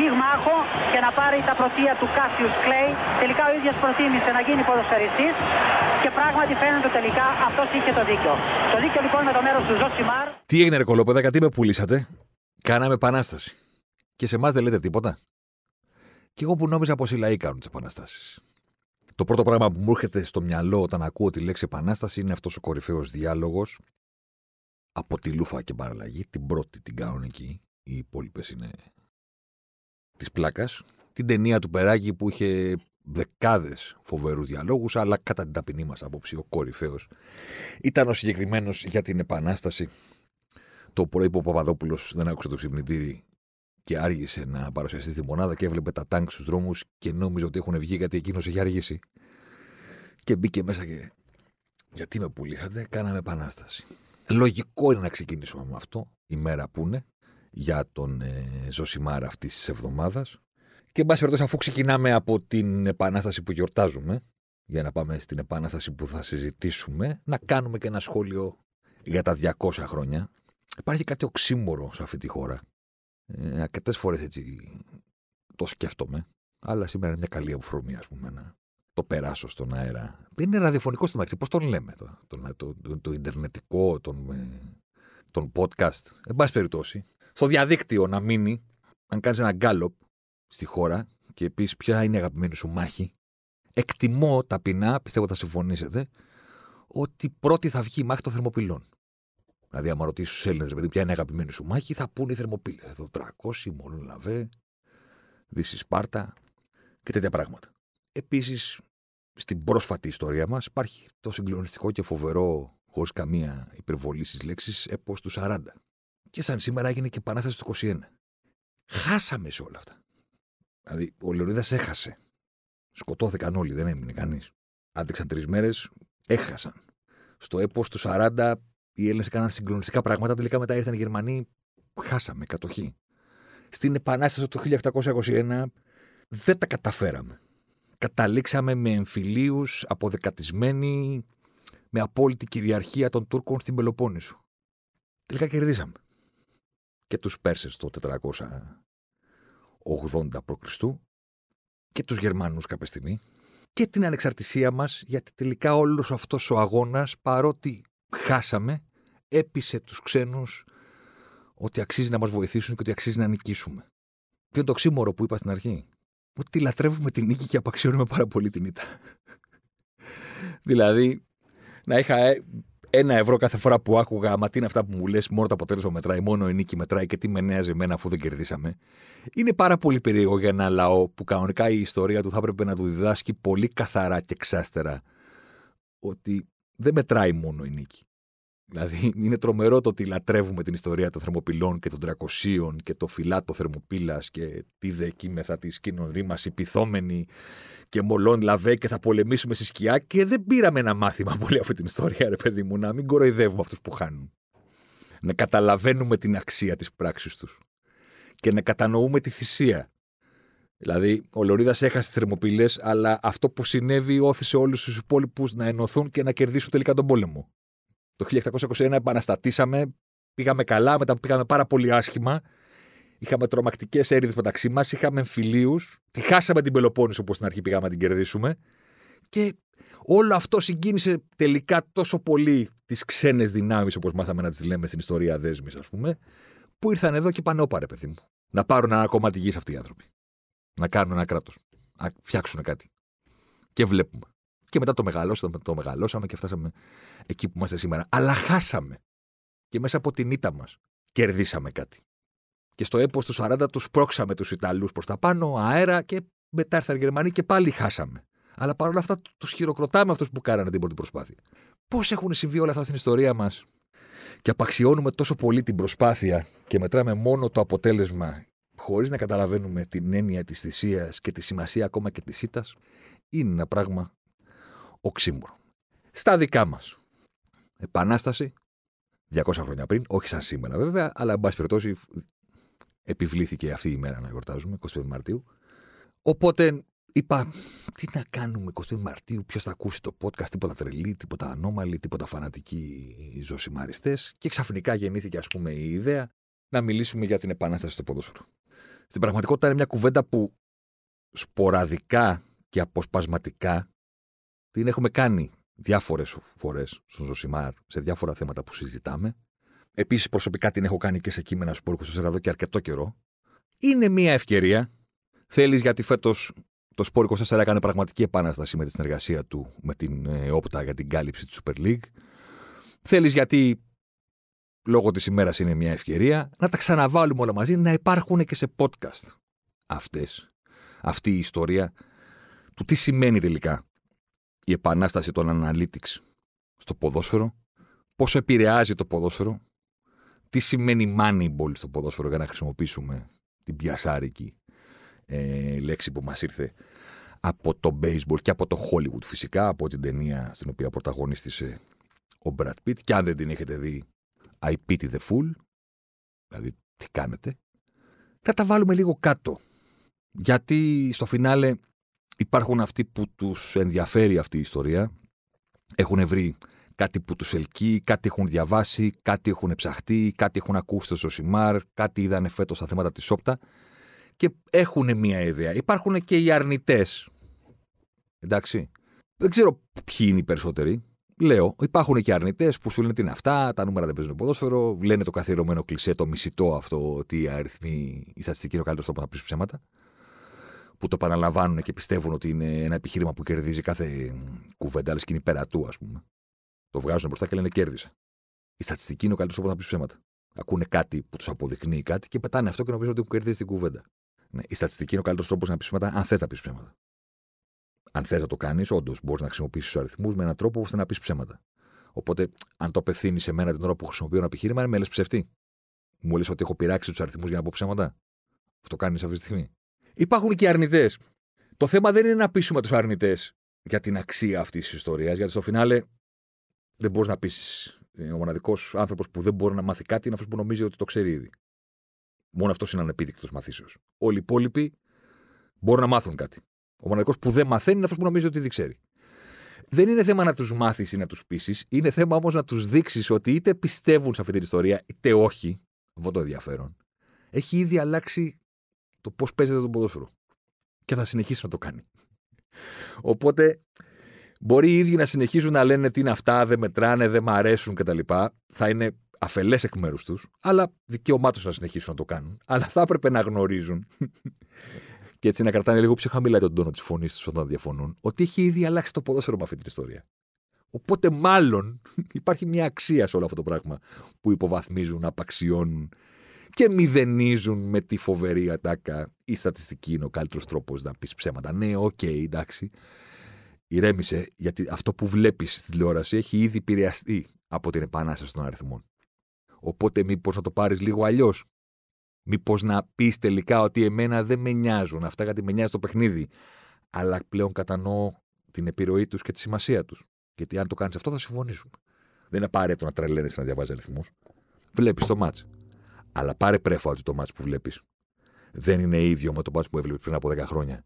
πυγμάχο και να πάρει τα πρωτεία του Κάσιους Κλέη. Τελικά ο ίδιος προτίμησε να γίνει ποδοσφαιριστής και πράγματι φαίνεται τελικά αυτός είχε το δίκιο. Το δίκιο λοιπόν με το μέρος του Ζοσιμάρ. Τι έγινε, ρε κωλόπαιδα, γιατί με πουλήσατε; Κάναμε επανάσταση. Και σε εμάς δεν λέτε τίποτα; Και εγώ που νόμιζα πως οι λαοί κάνουν τις επαναστάσεις. Το πρώτο πράγμα που μου έρχεται στο μυαλό όταν ακούω τη λέξη επανάσταση είναι αυτός ο κορυφαίος διάλογος από τη Λούφα και παραλλαγή. Την πρώτη την κάνουν εκεί. Οι υπόλοιπες είναι της πλάκας. Την ταινία του Περάκη που είχε δεκάδες φοβερούς διαλόγους, αλλά κατά την ταπεινή μας άποψη, ο κορυφαίος ήταν ο συγκεκριμένος για την επανάσταση. Το πρωί που ο Παπαδόπουλος δεν άκουσε το ξυπνητήρι και άργησε να παρουσιαστεί στη μονάδα και έβλεπε τα τάγκ στους δρόμους και νόμιζε ότι έχουν βγει γιατί εκείνος είχε αργήσει. Και μπήκε μέσα και. Γιατί με πουλήσατε, κάναμε επανάσταση. Λογικό είναι να ξεκινήσουμε με αυτό, η μέρα που είναι, για τον ε, Ζωσιμάρα αυτής της εβδομάδας. Και εν πάση περιπτώσει, αφού ξεκινάμε από την επανάσταση που γιορτάζουμε, για να πάμε στην επανάσταση που θα συζητήσουμε, να κάνουμε και ένα σχόλιο για τα 200 χρόνια. Υπάρχει κάτι οξύμορο σε αυτή τη χώρα ε, Αρκετές φορές έτσι το σκέφτομαι. Αλλά σήμερα είναι μια καλή αφορμή, ας πούμε, να το περάσω στον αέρα. Δεν είναι ραδιοφωνικό στο μεταξύ. Πώς τον λέμε, το, το, το, το, το Ιντερνετικό, τον, ε, τον podcast. Εν πάση περιπτώσει, στο διαδίκτυο να μείνει, αν κάνεις ένα γκάλωπ στη χώρα και πεις ποια είναι η αγαπημένη σου μάχη, εκτιμώ ταπεινά, πιστεύω θα συμφωνήσετε, ότι πρώτη θα βγει η μάχη των Θερμοπυλών. Δηλαδή, άμα ρωτήσεις τους Έλληνες, παιδί, ποια είναι η αγαπημένη σου μάχη, θα πούνε οι θερμοπύλες. Εδώ 300, μόνο λαβέ, Δύση Σπάρτα και τέτοια πράγματα. Επίσης, στην πρόσφατη ιστορία μας υπάρχει το συγκλονιστικό και φοβερό, χωρίς καμία υπερβολή στις λέξεις, έπο του 40. Και σαν σήμερα έγινε και επανάσταση του 21. Χάσαμε σε όλα αυτά. Δηλαδή, ο Λεωνίδα έχασε. Σκοτώθηκαν όλοι, δεν έμεινε κανείς. Άντεξαν τρεις μέρες, έχασαν. Στο έπος του 40 οι Έλληνες έκαναν συγκλονιστικά πράγματα. Τελικά μετά ήρθαν οι Γερμανοί, χάσαμε κατοχή. Στην Επανάσταση του 1821 δεν τα καταφέραμε. Καταλήξαμε με εμφυλίους, αποδεκατισμένοι, με απόλυτη κυριαρχία των Τούρκων στην Πελοπόννησο. Τελικά κερδίσαμε. Και τους Πέρσες το 480 π.Χ. και τους Γερμανούς κάποια στιγμή και την ανεξαρτησία μας γιατί τελικά όλος αυτός ο αγώνας παρότι χάσαμε έπεισε τους ξένους ότι αξίζει να μας βοηθήσουν και ότι αξίζει να νικήσουμε. Και είναι το ξύμορο που είπα στην αρχή. Ότι λατρεύουμε την νίκη και απαξιώνουμε πάρα πολύ την ήττα. δηλαδή, να είχα ε, ένα ευρώ κάθε φορά που άκουγα, μα τι είναι αυτά που μου λες, μόνο το αποτέλεσμα μετράει, μόνο η νίκη μετράει και τι με νέαζε εμένα αφού δεν κερδίσαμε. Είναι πάρα πολύ περίεργο για ένα λαό που κανονικά η ιστορία του θα έπρεπε να του διδάσκει πολύ καθαρά και εξάστερα ότι δεν μετράει μόνο η νίκη. Δηλαδή, είναι τρομερό το ότι λατρεύουμε την ιστορία των θερμοπυλών και των τρακοσίων και το φυλάτο θερμοπύλας και τι δεκίμεθα τη κοινωνία μας, υπηθόμενη και μολόν λαβέ και θα πολεμήσουμε στη σκιά. Και δεν πήραμε ένα μάθημα από αυτή την ιστορία, ρε παιδί μου, να μην κοροϊδεύουμε αυτούς που χάνουν. Να καταλαβαίνουμε την αξία της πράξης τους και να κατανοούμε τη θυσία. Δηλαδή, ο Λωρίδας έχασε τι θερμοπύλε, αλλά αυτό που συνέβη όθησε όλους τους υπόλοιπους να ενωθούν και να κερδίσουν τελικά τον πόλεμο. Το 1821 επαναστατήσαμε, πήγαμε καλά, μετά πήγαμε πάρα πολύ άσχημα. Είχαμε τρομακτικές έρηδες μεταξύ μας, είχαμε εμφυλίους. Τη χάσαμε την Πελοπόννησο όπω στην αρχή πήγαμε να την κερδίσουμε. Και όλο αυτό συγκίνησε τελικά τόσο πολύ τις ξένες δυνάμεις, όπως μάθαμε να τις λέμε στην ιστορία δέσμη, ας πούμε, που ήρθαν εδώ και πάνε όπαρε, παιδί μου. Να πάρουν ένα κομμάτι γης αυτοί οι άνθρωποι. Να κάνουν ένα κράτος. Να φτιάξουν κάτι. Και βλέπουμε. Και μετά το μεγαλώσαμε, το μεγαλώσαμε και φτάσαμε εκεί που είμαστε σήμερα. Αλλά χάσαμε. Και μέσα από την ήττα μας κερδίσαμε κάτι. Και στο έπος του 40 τους πρόξαμε τους Ιταλούς προς τα πάνω, αέρα και μετά ήρθαν οι Γερμανοί και πάλι χάσαμε. Αλλά παρόλα αυτά τους χειροκροτάμε αυτούς που κάνανε την πρώτη προσπάθεια. Πώς έχουν συμβεί όλα αυτά στην ιστορία μας; Και απαξιώνουμε τόσο πολύ την προσπάθεια και μετράμε μόνο το αποτέλεσμα χωρίς να καταλαβαίνουμε την έννοια της θυσίας και τη σημασία ακόμα και της ήττας, είναι ένα πράγμα οξύμορο. Στα δικά μας. Επανάσταση 200 χρόνια πριν, όχι σαν σήμερα βέβαια, αλλά εν πάση περιπτώσει επιβλήθηκε αυτή η μέρα να γιορτάζουμε, 25 Μαρτίου. Οπότε είπα, τι να κάνουμε 25 Μαρτίου, ποιος θα ακούσει το podcast, τίποτα τρελή, τίποτα ανώμαλοι, τίποτα φανατικοί ζωσιμαριστές. Και ξαφνικά γεννήθηκε, ας πούμε, η ιδέα να μιλήσουμε για την επανάσταση στο ποδόσφαιρο. Στην πραγματικότητα είναι μια κουβέντα που σποραδικά και αποσπασματικά την έχουμε κάνει διάφορες φορές στον Ζωσιμάρ σε διάφορα θέματα που συζητάμε. Επίσης, προσωπικά την έχω κάνει και σε κείμενα σου που εδώ και αρκετό καιρό. Είναι μια ευκαιρία. Θέλεις γιατί φέτος το Σπόρ 24 έκανε πραγματική επανάσταση με τη συνεργασία του με την ε, Όπτα για την κάλυψη της Super League. Θέλεις γιατί λόγω της ημέρας είναι μια ευκαιρία να τα ξαναβάλουμε όλα μαζί, να υπάρχουν και σε podcast αυτές. Αυτή η ιστορία του τι σημαίνει τελικά η επανάσταση των analytics στο ποδόσφαιρο, πώς επηρεάζει το ποδόσφαιρο, τι σημαίνει moneyball στο ποδόσφαιρο για να χρησιμοποιήσουμε την πιασάρικη ε, λέξη που μας ήρθε από το baseball και από το Hollywood φυσικά, από την ταινία στην οποία πρωταγωνίστησε ο Brad Pitt. Και αν δεν την έχετε δει I pity the fool, δηλαδή τι κάνετε, θα τα βάλουμε λίγο κάτω. Γιατί στο φινάλε υπάρχουν αυτοί που τους ενδιαφέρει αυτή η ιστορία, έχουν βρει κάτι που τους ελκύει, κάτι έχουν διαβάσει, κάτι έχουν ψαχτεί, κάτι έχουν ακούσει στο Σιμάρ, κάτι είδανε φέτος στα θέματα της Σόπτα και έχουν μία ιδέα. Υπάρχουν και οι αρνητές. Εντάξει. Δεν ξέρω ποιοι είναι οι περισσότεροι. Λέω, υπάρχουν και αρνητές που σου λένε τι είναι αυτά, τα νούμερα δεν παίζουν ποδόσφαιρο, λένε το καθιερωμένο κλισέ, το μισητό αυτό, ότι οι αριθμοί, η στατιστική είναι ο καλύτερος τρόπος να πεις ψέματα που το παραλαμβάνουν και πιστεύουν ότι είναι ένα επιχείρημα που κερδίζει κάθε κουβέντα, αλλά και είναι υπερατού, ας πούμε. Το βγάζουν μπροστά και λένε κέρδισα. Η στατιστική είναι ο καλύτερος τρόπος να πεις ψέματα. Ακούνε κάτι που τους αποδεικνύει κάτι και πετάνε αυτό και νομίζουν ότι έχουν κερδίσει την κουβέντα. Ναι, η στατιστική είναι ο καλύτερος τρόπος να πεις ψέματα, αν θες να πεις ψέματα. Αν θες να το κάνεις, όντως μπορείς να χρησιμοποιήσεις τους αριθμούς με έναν τρόπο ώστε να πεις ψέματα. Οπότε, αν το απευθύνεις σε μένα την ώρα που χρησιμοποιώ ένα επιχείρημα, με λες ψευτή. Μου λες ότι έχω πειράξει τους αριθμούς για να πω ψέματα. Αυτό κάνεις αυτή τη στιγμή. Υπάρχουν και αρνητές. Το θέμα δεν είναι να πείσουμε τους αρνητές για την αξία αυτής της ιστορίας, γιατί στο φινάλε δεν μπορείς να πείσεις. Ο μοναδικός άνθρωπος που δεν μπορεί να μάθει κάτι είναι αυτός που νομίζει ότι το ξέρει ήδη. Μόνο αυτός είναι ανεπίδεικτος μαθήσεως. Όλοι οι υπόλοιποι μπορούν να μάθουν κάτι. Ο μοναδικός που δεν μαθαίνει είναι αυτός που νομίζει ότι ήδη ξέρει. Δεν είναι θέμα να τους μάθεις ή να τους πείσεις, είναι θέμα όμως να τους δείξεις ότι είτε πιστεύουν σε αυτή την ιστορία, είτε όχι. Αυτό το ενδιαφέρον. Έχει ήδη αλλάξει το πώς παίζεται το ποδόσφαιρο. Και θα συνεχίσει να το κάνει. Οπότε μπορεί οι ίδιοι να συνεχίζουν να λένε τι είναι αυτά, δεν μετράνε, δεν μ' αρέσουν κτλ. Θα είναι αφελές εκ μέρους τους, αλλά δικαίωμά τους να συνεχίσουν να το κάνουν. Αλλά θα έπρεπε να γνωρίζουν και έτσι να κρατάνε λίγο πιο χαμηλά τον τόνο της φωνής τους όταν διαφωνούν, ότι έχει ήδη αλλάξει το ποδόσφαιρο με αυτή την ιστορία. Οπότε μάλλον υπάρχει μια αξία σε όλο αυτό το πράγμα που υποβαθμίζουν, απαξιώνουν και μηδενίζουν με τη φοβερή ατάκα. Η στατιστική είναι ο καλύτερος τρόπος να πεις ψέματα. Ναι, ok, okay, εντάξει. Ηρέμησε, γιατί αυτό που βλέπεις στη τηλεόραση έχει ήδη επηρεαστεί από την επανάσταση των αριθμών. Οπότε, μήπως να το πάρεις λίγο αλλιώς; Μήπως να πεις τελικά ότι εμένα δεν με νοιάζουν αυτά γιατί με νοιάζει το παιχνίδι. Αλλά πλέον κατανοώ την επιρροή τους και τη σημασία τους. Γιατί αν το κάνεις αυτό θα συμφωνήσουμε. Δεν είναι απαραίτητο να τρελαίνεσαι να διαβάζει αριθμούς. Βλέπεις το μάτς. Αλλά πάρε πρέφα ότι το μάτς που βλέπεις δεν είναι ίδιο με το μάτς που έβλεπες πριν από 10 χρόνια.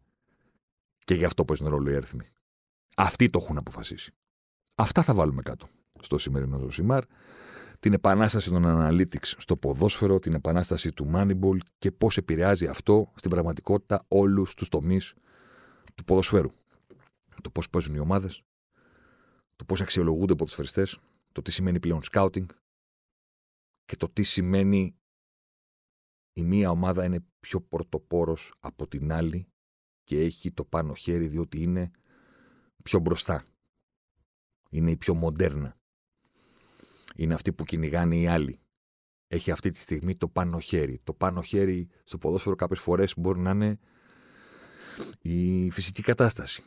Και γι' αυτό παίζουν ρόλο οι αριθμοί. Αυτοί το έχουν αποφασίσει. Αυτά θα βάλουμε κάτω στο σημερινό Ζωσιμάρ. Την επανάσταση των analytics στο ποδόσφαιρο, την επανάσταση του Moneyball και πώς επηρεάζει αυτό στην πραγματικότητα όλους τους τομείς του ποδοσφαίρου. Το πώς παίζουν οι ομάδες, το πώς αξιολογούνται οι ποδοσφαιριστές, το τι σημαίνει πλέον scouting και το τι σημαίνει η μία ομάδα είναι πιο πρωτοπόρος από την άλλη και έχει το πάνω χέρι διότι είναι πιο μπροστά. Είναι η πιο μοντέρνα. Είναι αυτή που κυνηγάνε οι άλλοι. Έχει αυτή τη στιγμή το πάνω χέρι. Το πάνω χέρι στο ποδόσφαιρο κάποιες φορές μπορεί να είναι η φυσική κατάσταση.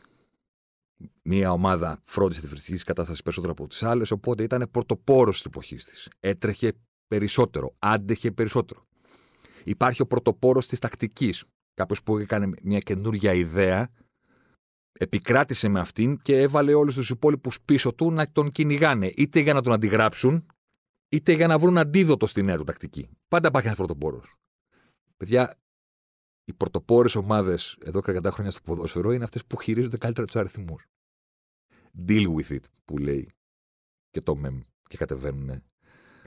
Μία ομάδα φρόντισε τη φυσική κατάσταση περισσότερο από τις άλλες, οπότε ήταν πρωτοπόρος τη εποχής της. Έτρεχε περισσότερο, άντεχε περισσότερο υπάρχει ο πρωτοπόρος της τακτικής. Κάποιος που έκανε μια καινούργια ιδέα επικράτησε με αυτήν και έβαλε όλους τους υπόλοιπους πίσω του να τον κυνηγάνε, είτε για να τον αντιγράψουν, είτε για να βρουν αντίδοτο στη νέα του τακτική. Πάντα υπάρχει ένας πρωτοπόρος. Παιδιά, οι πρωτοπόρες ομάδες εδώ και αρκετά χρόνια στο ποδόσφαιρο είναι αυτές που χειρίζονται καλύτερα τους αριθμούς. Deal with it, που λέει και το μεμ και κατεβαίνουν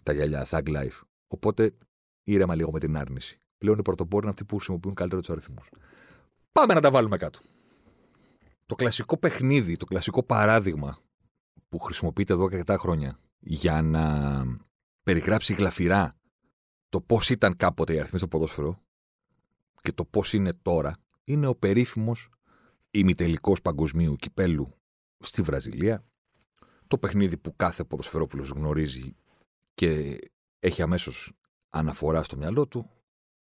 τα γυαλιά, thug life. Οπότε ήρεμα λίγο με την άρνηση. Πλέον οι πρωτοπόροι είναι αυτοί που χρησιμοποιούν καλύτερα τους αριθμούς. Πάμε να τα βάλουμε κάτω. Το κλασικό παιχνίδι, το κλασικό παράδειγμα που χρησιμοποιείται εδώ και αρκετά χρόνια για να περιγράψει γλαφυρά το πώς ήταν κάποτε οι αριθμοί στο ποδόσφαιρο και το πώς είναι τώρα, είναι ο περίφημος ημιτελικός παγκοσμίου κυπέλου στη Βραζιλία. Το παιχνίδι που κάθε ποδοσφαιρόφιλος γνωρίζει και έχει αμέσως αναφορά στο μυαλό του,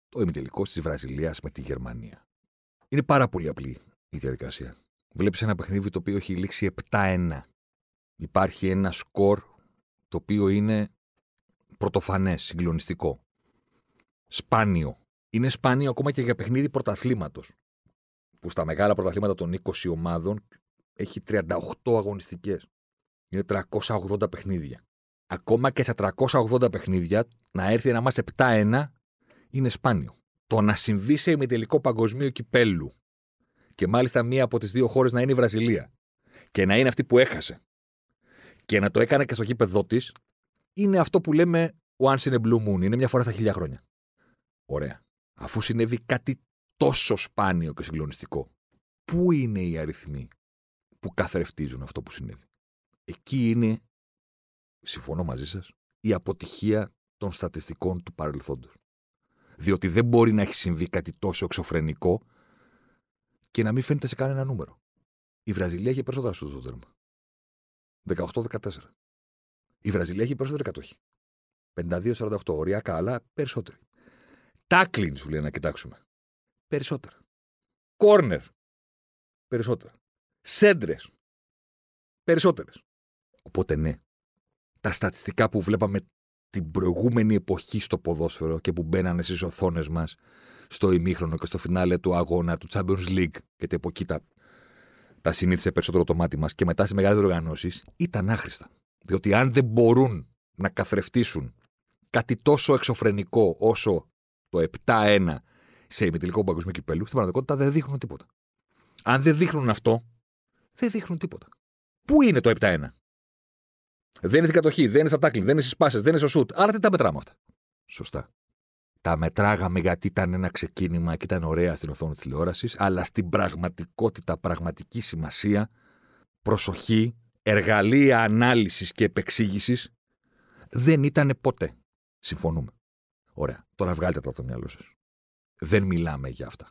το ημιτελικό της Βραζιλίας με τη Γερμανία. Είναι πάρα πολύ απλή η διαδικασία. Βλέπεις ένα παιχνίδι το οποίο έχει λήξει 7-1. Υπάρχει ένα σκορ το οποίο είναι πρωτοφανές, συγκλονιστικό. Σπάνιο. Είναι σπάνιο ακόμα και για παιχνίδι πρωταθλήματος. Που στα μεγάλα πρωταθλήματα των 20 ομάδων έχει 38 αγωνιστικές. Είναι 380 παιχνίδια. Ακόμα και στα 380 παιχνίδια να έρθει ένα μας 7-1 είναι σπάνιο. Το να συμβεί σε ημιτελικό παγκοσμίο κυπέλου και μάλιστα μία από τις δύο χώρες να είναι η Βραζιλία και να είναι αυτή που έχασε και να το έκανε και στο γήπεδό της, είναι αυτό που λέμε once in a blue moon. Είναι μια φορά στα χίλια χρόνια. Ωραία. Αφού συνέβη κάτι τόσο σπάνιο και συγκλονιστικό, πού είναι οι αριθμοί που καθρεφτίζουν αυτό που συνέβη; Εκεί είναι, συμφωνώ μαζί σας, η αποτυχία των στατιστικών του παρελθόντος. Διότι δεν μπορεί να έχει συμβεί κάτι τόσο εξωφρενικό και να μην φαίνεται σε κανένα νούμερο. Η Βραζιλία έχει περισσότερα στο τέρμα. 18-14. Η Βραζιλία έχει περισσότερα κατοχή. 52-48. Οριακά, αλλά περισσότεροι. Τάκλιν σου λέει να κοιτάξουμε. Περισσότερα. Κόρνερ. Περισσότερα. Σέντρες. Περισσότερες. Οπότε ναι. Τα στατιστικά που βλέπαμε την προηγούμενη εποχή στο ποδόσφαιρο και που μπαίνανε στις οθόνες μας στο ημίχρονο και στο φινάλε του αγώνα του Champions League, γιατί από εκεί τα, τα συνήθισε περισσότερο το μάτι μας και μετά σε μεγάλες οργανώσει, ήταν άχρηστα. Διότι αν δεν μπορούν να καθρεφτήσουν κάτι τόσο εξωφρενικό όσο το 7-1 σε ημιτελικό παγκοσμίο κυπέλου, στην πραγματικότητα δεν δείχνουν τίποτα. Αν δεν δείχνουν αυτό, δεν δείχνουν τίποτα. Πού είναι το 7-1? Δεν είναι στην κατοχή, δεν είναι στα τάκλιν, δεν είναι στις πάσες, δεν είναι στο σουτ. Άρα τι τα μετράμε αυτά; Σωστά. Τα μετράγαμε γιατί ήταν ένα ξεκίνημα και ήταν ωραία στην οθόνη της τηλεόρασης, αλλά στην πραγματικότητα, πραγματική σημασία, προσοχή, εργαλεία ανάλυσης και επεξήγησης δεν ήταν ποτέ. Συμφωνούμε. Ωραία. Τώρα βγάλτε τα από το μυαλό σας. Δεν μιλάμε για αυτά.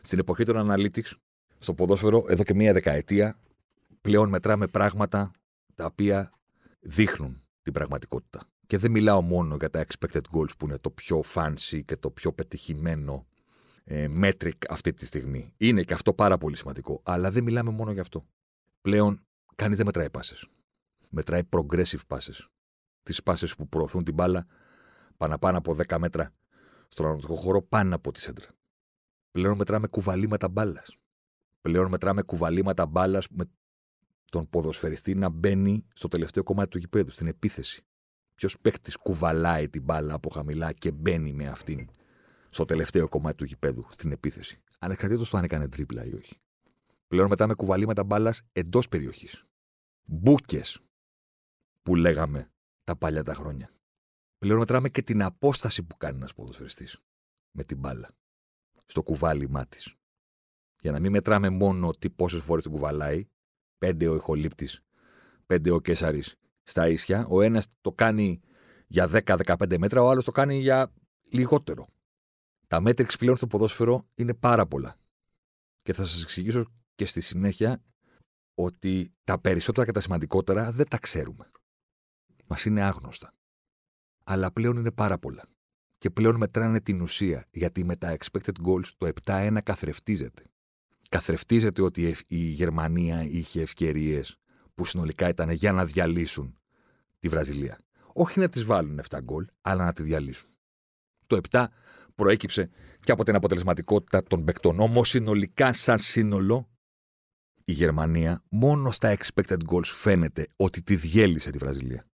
Στην εποχή των analytics, στο ποδόσφαιρο, εδώ και μία δεκαετία, πλέον μετράμε πράγματα τα οποία δείχνουν την πραγματικότητα. Και δεν μιλάω μόνο για τα expected goals που είναι το πιο fancy και το πιο πετυχημένο ε, metric αυτή τη στιγμή. Είναι και αυτό πάρα πολύ σημαντικό. Αλλά δεν μιλάμε μόνο για αυτό. Πλέον κανείς δεν μετράει πάσες. Μετράει progressive passes. Τις πάσες που προωθούν την μπάλα πάνω, πάνω από 10 μέτρα στον αγροτικό χώρο πάνω από τη σέντρα. Πλέον μετράμε κουβαλήματα μπάλας. Πλέον μετράμε κουβαλήματα μπάλας με τον ποδοσφαιριστή να μπαίνει στο τελευταίο κομμάτι του γηπέδου, στην επίθεση. Ποιο παίχτη κουβαλάει την μπάλα από χαμηλά και μπαίνει με αυτήν στο τελευταίο κομμάτι του γηπέδου, στην επίθεση. Ανεξαρτήτως το αν έκανε τρίπλα ή όχι. Πλέον μετράμε κουβαλήματα μπάλας εντός περιοχής. Μπούκες που λέγαμε τα παλιά τα χρόνια. Πλέον μετράμε και την απόσταση που κάνει ένας ποδοσφαιριστής με την μπάλα. Στο κουβάλιμά της. Για να μην μετράμε μόνο τι πόσες φορές την κουβαλάει, πέντε ο ηχολήπτη, πέντε ο Κέσσαρη στα ίσια. Ο ένας το κάνει για 10-15 μέτρα, ο άλλος το κάνει για λιγότερο. Τα μέτρηξ πλέον στο ποδόσφαιρο είναι πάρα πολλά. Και θα σας εξηγήσω και στη συνέχεια ότι τα περισσότερα και τα σημαντικότερα δεν τα ξέρουμε. Μας είναι άγνωστα. Αλλά πλέον είναι πάρα πολλά. Και πλέον μετράνε την ουσία, γιατί με τα expected goals το 7-1 καθρεφτίζεται καθρεφτίζεται ότι η Γερμανία είχε ευκαιρίες που συνολικά ήταν για να διαλύσουν τη Βραζιλία. Όχι να της βάλουν 7 γκολ, αλλά να τη διαλύσουν. Το 7 προέκυψε και από την αποτελεσματικότητα των παικτών. Όμως συνολικά, σαν σύνολο, η Γερμανία μόνο στα expected goals φαίνεται ότι τη διέλυσε τη Βραζιλία.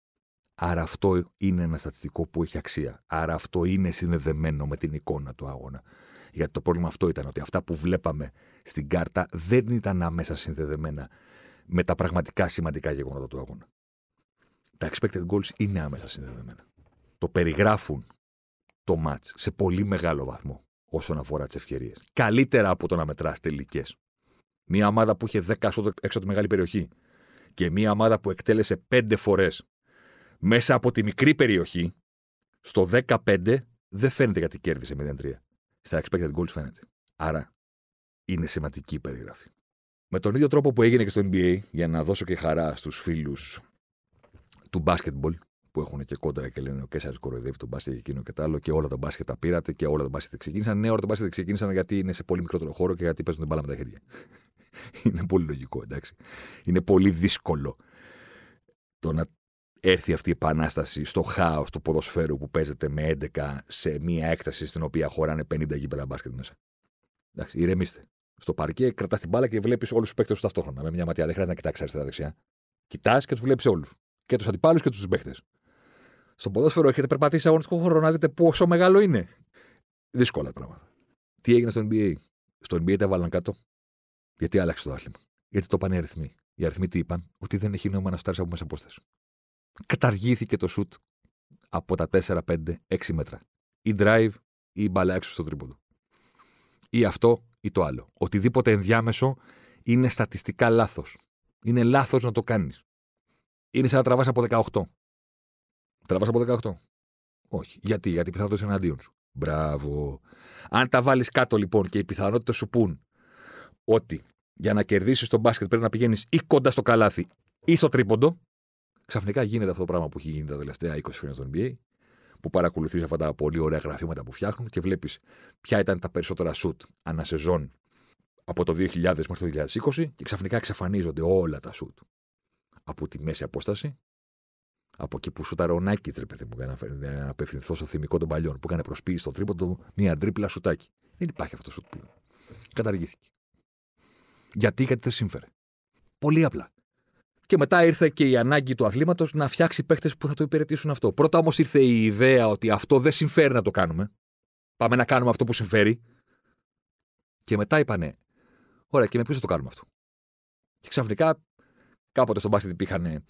Άρα αυτό είναι ένα στατιστικό που έχει αξία. Άρα αυτό είναι συνδεδεμένο με την εικόνα του αγώνα. Γιατί το πρόβλημα αυτό ήταν ότι αυτά που βλέπαμε στην κάρτα δεν ήταν άμεσα συνδεδεμένα με τα πραγματικά σημαντικά γεγονότα του αγώνα. Τα expected goals είναι άμεσα συνδεδεμένα. Το περιγράφουν το match σε πολύ μεγάλο βαθμό όσον αφορά τις ευκαιρίες. Καλύτερα από το να μετράς τελικές. Μία ομάδα που είχε 10 σούτ έξω από τη μεγάλη περιοχή και μία ομάδα που εκτέλεσε 5 φορές μέσα από τη μικρή περιοχή, στο 15 δεν φαίνεται γιατί κέρδισε 0-3. Στα expected goals φαίνεται. Άρα είναι σημαντική η περιγραφή. Με τον ίδιο τρόπο που έγινε και στο NBA, για να δώσω και χαρά στους φίλους του basketball, που έχουν και κόντρα και λένε ο Κέσσαρης κοροϊδεύει τον μπάσκετ και εκείνο και το άλλο, και όλα τα μπάσκετ τα πήρατε και όλα τα μπάσκετ ξεκίνησαν. Ναι, όλα τα μπάσκετ ξεκίνησαν γιατί είναι σε πολύ μικρότερο χώρο και γιατί παίζουν την μπάλα με τα χέρια. είναι πολύ λογικό, εντάξει. Είναι πολύ δύσκολο το να έρθει αυτή η επανάσταση στο χάος του ποδοσφαίρου που παίζεται με 11 σε μία έκταση στην οποία χωράνε 50 γήπεδα μπάσκετ μέσα. Εντάξει, ηρεμήστε. Στο παρκέ κρατάς την μπάλα και βλέπεις όλους τους παίκτες τους ταυτόχρονα. Με μια ματιά δεν χρειάζεται να κοιτάξεις αριστερά-δεξιά. Κοιτάς και τους βλέπεις όλους. Και τους αντιπάλους και τους συμπαίχτε. Στο ποδόσφαιρο έχετε περπατήσει σε αγωνιστικό χώρο να δείτε πόσο μεγάλο είναι. Δύσκολα πράγματα. Τι έγινε στο NBA. Στο NBA τα βάλαν κάτω. Γιατί άλλαξε το άθλημα; Γιατί το είπαν οι αριθμοί; Οι αριθμοί τι είπαν, ότι δεν έχει νόημα να στάρεις από μέσα απόσταση. Καταργήθηκε το σουτ από τα 4, 5, 6 μέτρα. Ή drive ή η μπαλά έξω στο τρίποντο. Ή αυτό ή το άλλο. Οτιδήποτε ενδιάμεσο είναι στατιστικά λάθος. Είναι λάθος να το κάνεις. Είναι σαν να τραβάς από 18. Τραβάς από 18. Όχι. Γιατί, γιατί οι πιθανότητε είναι εναντίον σου. Μπράβο. Αν τα βάλεις κάτω λοιπόν και οι πιθανότητες σου πούν ότι για να κερδίσεις τον μπάσκετ πρέπει να πηγαίνεις ή κοντά στο καλάθι ή στο τρίποντο, ξαφνικά γίνεται αυτό το πράγμα που έχει γίνει τα τελευταία 20 χρόνια στο NBA, που παρακολουθείς αυτά τα πολύ ωραία γραφήματα που φτιάχνουν και βλέπεις ποια ήταν τα περισσότερα σουτ ανά σεζόν από το 2000 μέχρι το 2020 και ξαφνικά εξαφανίζονται όλα τα σουτ από τη μέση απόσταση. Από εκεί που σου τα ρονάκι, ρε παιδί μου, για να απευθυνθώ στο θυμικό των παλιών, που έκανε προσποίηση στο τρίποντο, μία τρίπλα σουτάκι. Δεν υπάρχει αυτό το σουτ πλέον. Καταργήθηκε. Γιατί, γιατί δεν σύμφερε. Πολύ απλά. Και μετά ήρθε και η ανάγκη του αθλήματος να φτιάξει παίχτε που θα το υπηρετήσουν αυτό. Πρώτα όμως ήρθε η ιδέα ότι αυτό δεν συμφέρει να το κάνουμε. Πάμε να κάνουμε αυτό που συμφέρει. Και μετά είπανε, Ωραία, και με ποιο θα το κάνουμε αυτό. Και ξαφνικά κάποτε στον μπάσκετ υπήρχαν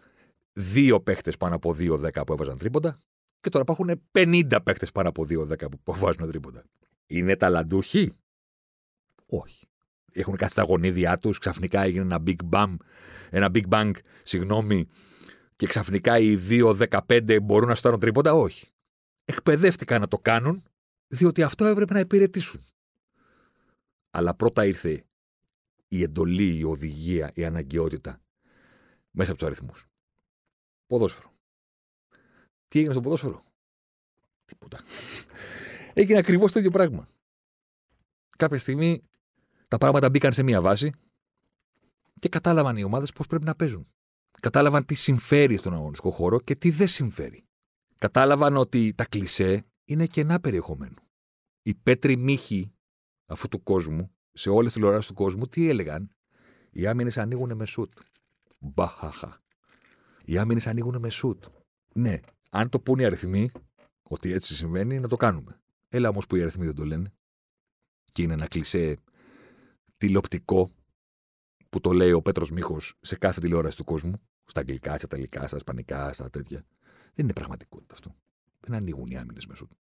δύο παίχτε πάνω από 2-10 που έβαζαν τρίποντα. Και τώρα υπάρχουν 50 παίχτε πάνω από 2-10 που βάζουν τρίποντα. Είναι ταλαντούχοι; Όχι έχουν κάτσει τα γονίδια τους, ξαφνικά έγινε ένα big bang, ένα big bang, συγγνώμη, και ξαφνικά οι 2-15 μπορούν να στάρουν τρίποντα; Όχι. Εκπαιδεύτηκαν να το κάνουν, διότι αυτό έπρεπε να υπηρετήσουν. Αλλά πρώτα ήρθε η εντολή, η οδηγία, η αναγκαιότητα μέσα από τους αριθμούς. Ποδόσφαιρο. Τι έγινε στο ποδόσφαιρο; Τίποτα. Έγινε ακριβώς το ίδιο πράγμα. Κάποια στιγμή τα πράγματα μπήκαν σε μία βάση και κατάλαβαν οι ομάδες πώς πρέπει να παίζουν. Κατάλαβαν τι συμφέρει στον αγωνιστικό χώρο και τι δεν συμφέρει. Κατάλαβαν ότι τα κλισέ είναι κενά περιεχομένου. Οι πέτροι μύχοι αυτού του κόσμου, σε όλες τις τηλεοράσεις του κόσμου, τι έλεγαν; Οι άμυνες ανοίγουν με σουτ. Μπαχαχα. Οι άμυνες ανοίγουν με σουτ. Ναι, αν το πούνε οι αριθμοί ότι έτσι συμβαίνει, να το κάνουμε. Έλα όμως που οι αριθμοί δεν το λένε. Και είναι ένα κλισέ τηλεοπτικό που το λέει ο Πέτρος Μίχος σε κάθε τηλεόραση του κόσμου, στα αγγλικά, στα ιταλικά, στα ισπανικά, στα τέτοια. Δεν είναι πραγματικότητα αυτό. Δεν ανοίγουν οι άμυνες μέσω του.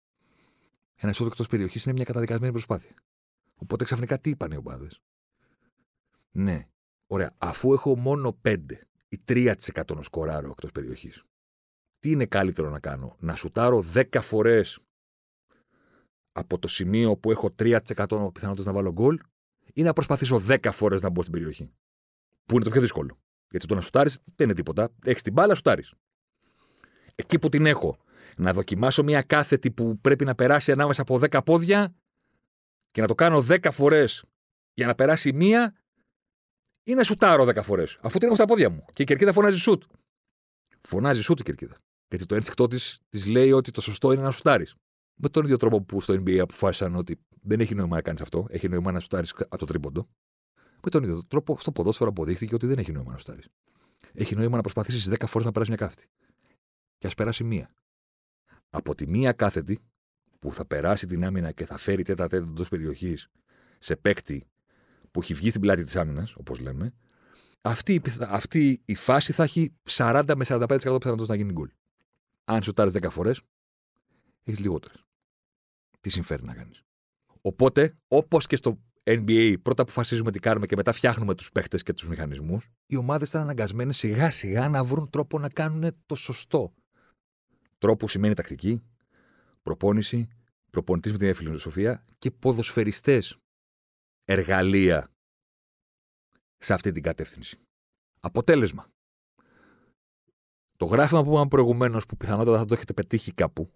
Ένα εισόδο εκτός περιοχής είναι μια καταδικασμένη προσπάθεια. Οπότε ξαφνικά τι είπαν οι ομάδες; Ναι, ωραία. Αφού έχω μόνο 5 ή 3% να σκοράρω εκτός περιοχής, τι είναι καλύτερο να κάνω, να σουτάρω 10 φορές από το σημείο που έχω 3% πιθανότητες να βάλω γκολ ή να προσπαθήσω 10 φορές να μπω στην περιοχή. Που είναι το πιο δύσκολο. Γιατί το να σουτάρεις δεν είναι τίποτα. Έχεις την μπάλα, σουτάρεις. Εκεί που την έχω, να δοκιμάσω μια κάθετη που πρέπει να περάσει ανάμεσα από 10 πόδια και να το κάνω 10 φορές για να περάσει μία ή να σουτάρω 10 φορές. Αφού την έχω στα πόδια μου. Και η κερκίδα φωνάζει σουτ. Φωνάζει σουτ η κερκίδα. Γιατί το ένστικτό της της λέει ότι το σωστό είναι να σουτάρεις. Με τον ίδιο τρόπο που στο NBA αποφάσισαν ότι δεν έχει νόημα να κάνεις αυτό, έχει νόημα να σουτάρεις από το τρίποντο. Με τον ίδιο τρόπο, στο ποδόσφαιρο αποδείχθηκε ότι δεν έχει νόημα να σουτάρεις. Έχει νόημα να προσπαθήσεις 10 φορές να περάσεις μια κάθετη. Και ας περάσει μία. Από τη μία κάθετη που θα περάσει την άμυνα και θα φέρει τέτα τέτα εντός περιοχής σε παίκτη που έχει βγει στην πλάτη της άμυνας, όπως λέμε, αυτή, αυτή η φάση θα έχει 40 με 45% πιθανότητες να γίνει γκολ. Αν σουτάρεις 10 φορές, έχεις λιγότερες. Τι συμφέρει να κάνεις. Οπότε, όπως και στο NBA, πρώτα αποφασίζουμε τι κάνουμε και μετά φτιάχνουμε τους παίχτες και τους μηχανισμούς, οι ομάδες ήταν αναγκασμένες σιγά σιγά να βρουν τρόπο να κάνουν το σωστό. Τρόπο σημαίνει τακτική, προπόνηση, προπονητής με την φιλοσοφία και ποδοσφαιριστές εργαλεία σε αυτή την κατεύθυνση. Αποτέλεσμα. Το γράφημα που είπαμε προηγουμένως, που πιθανότατα θα το έχετε πετύχει κάπου,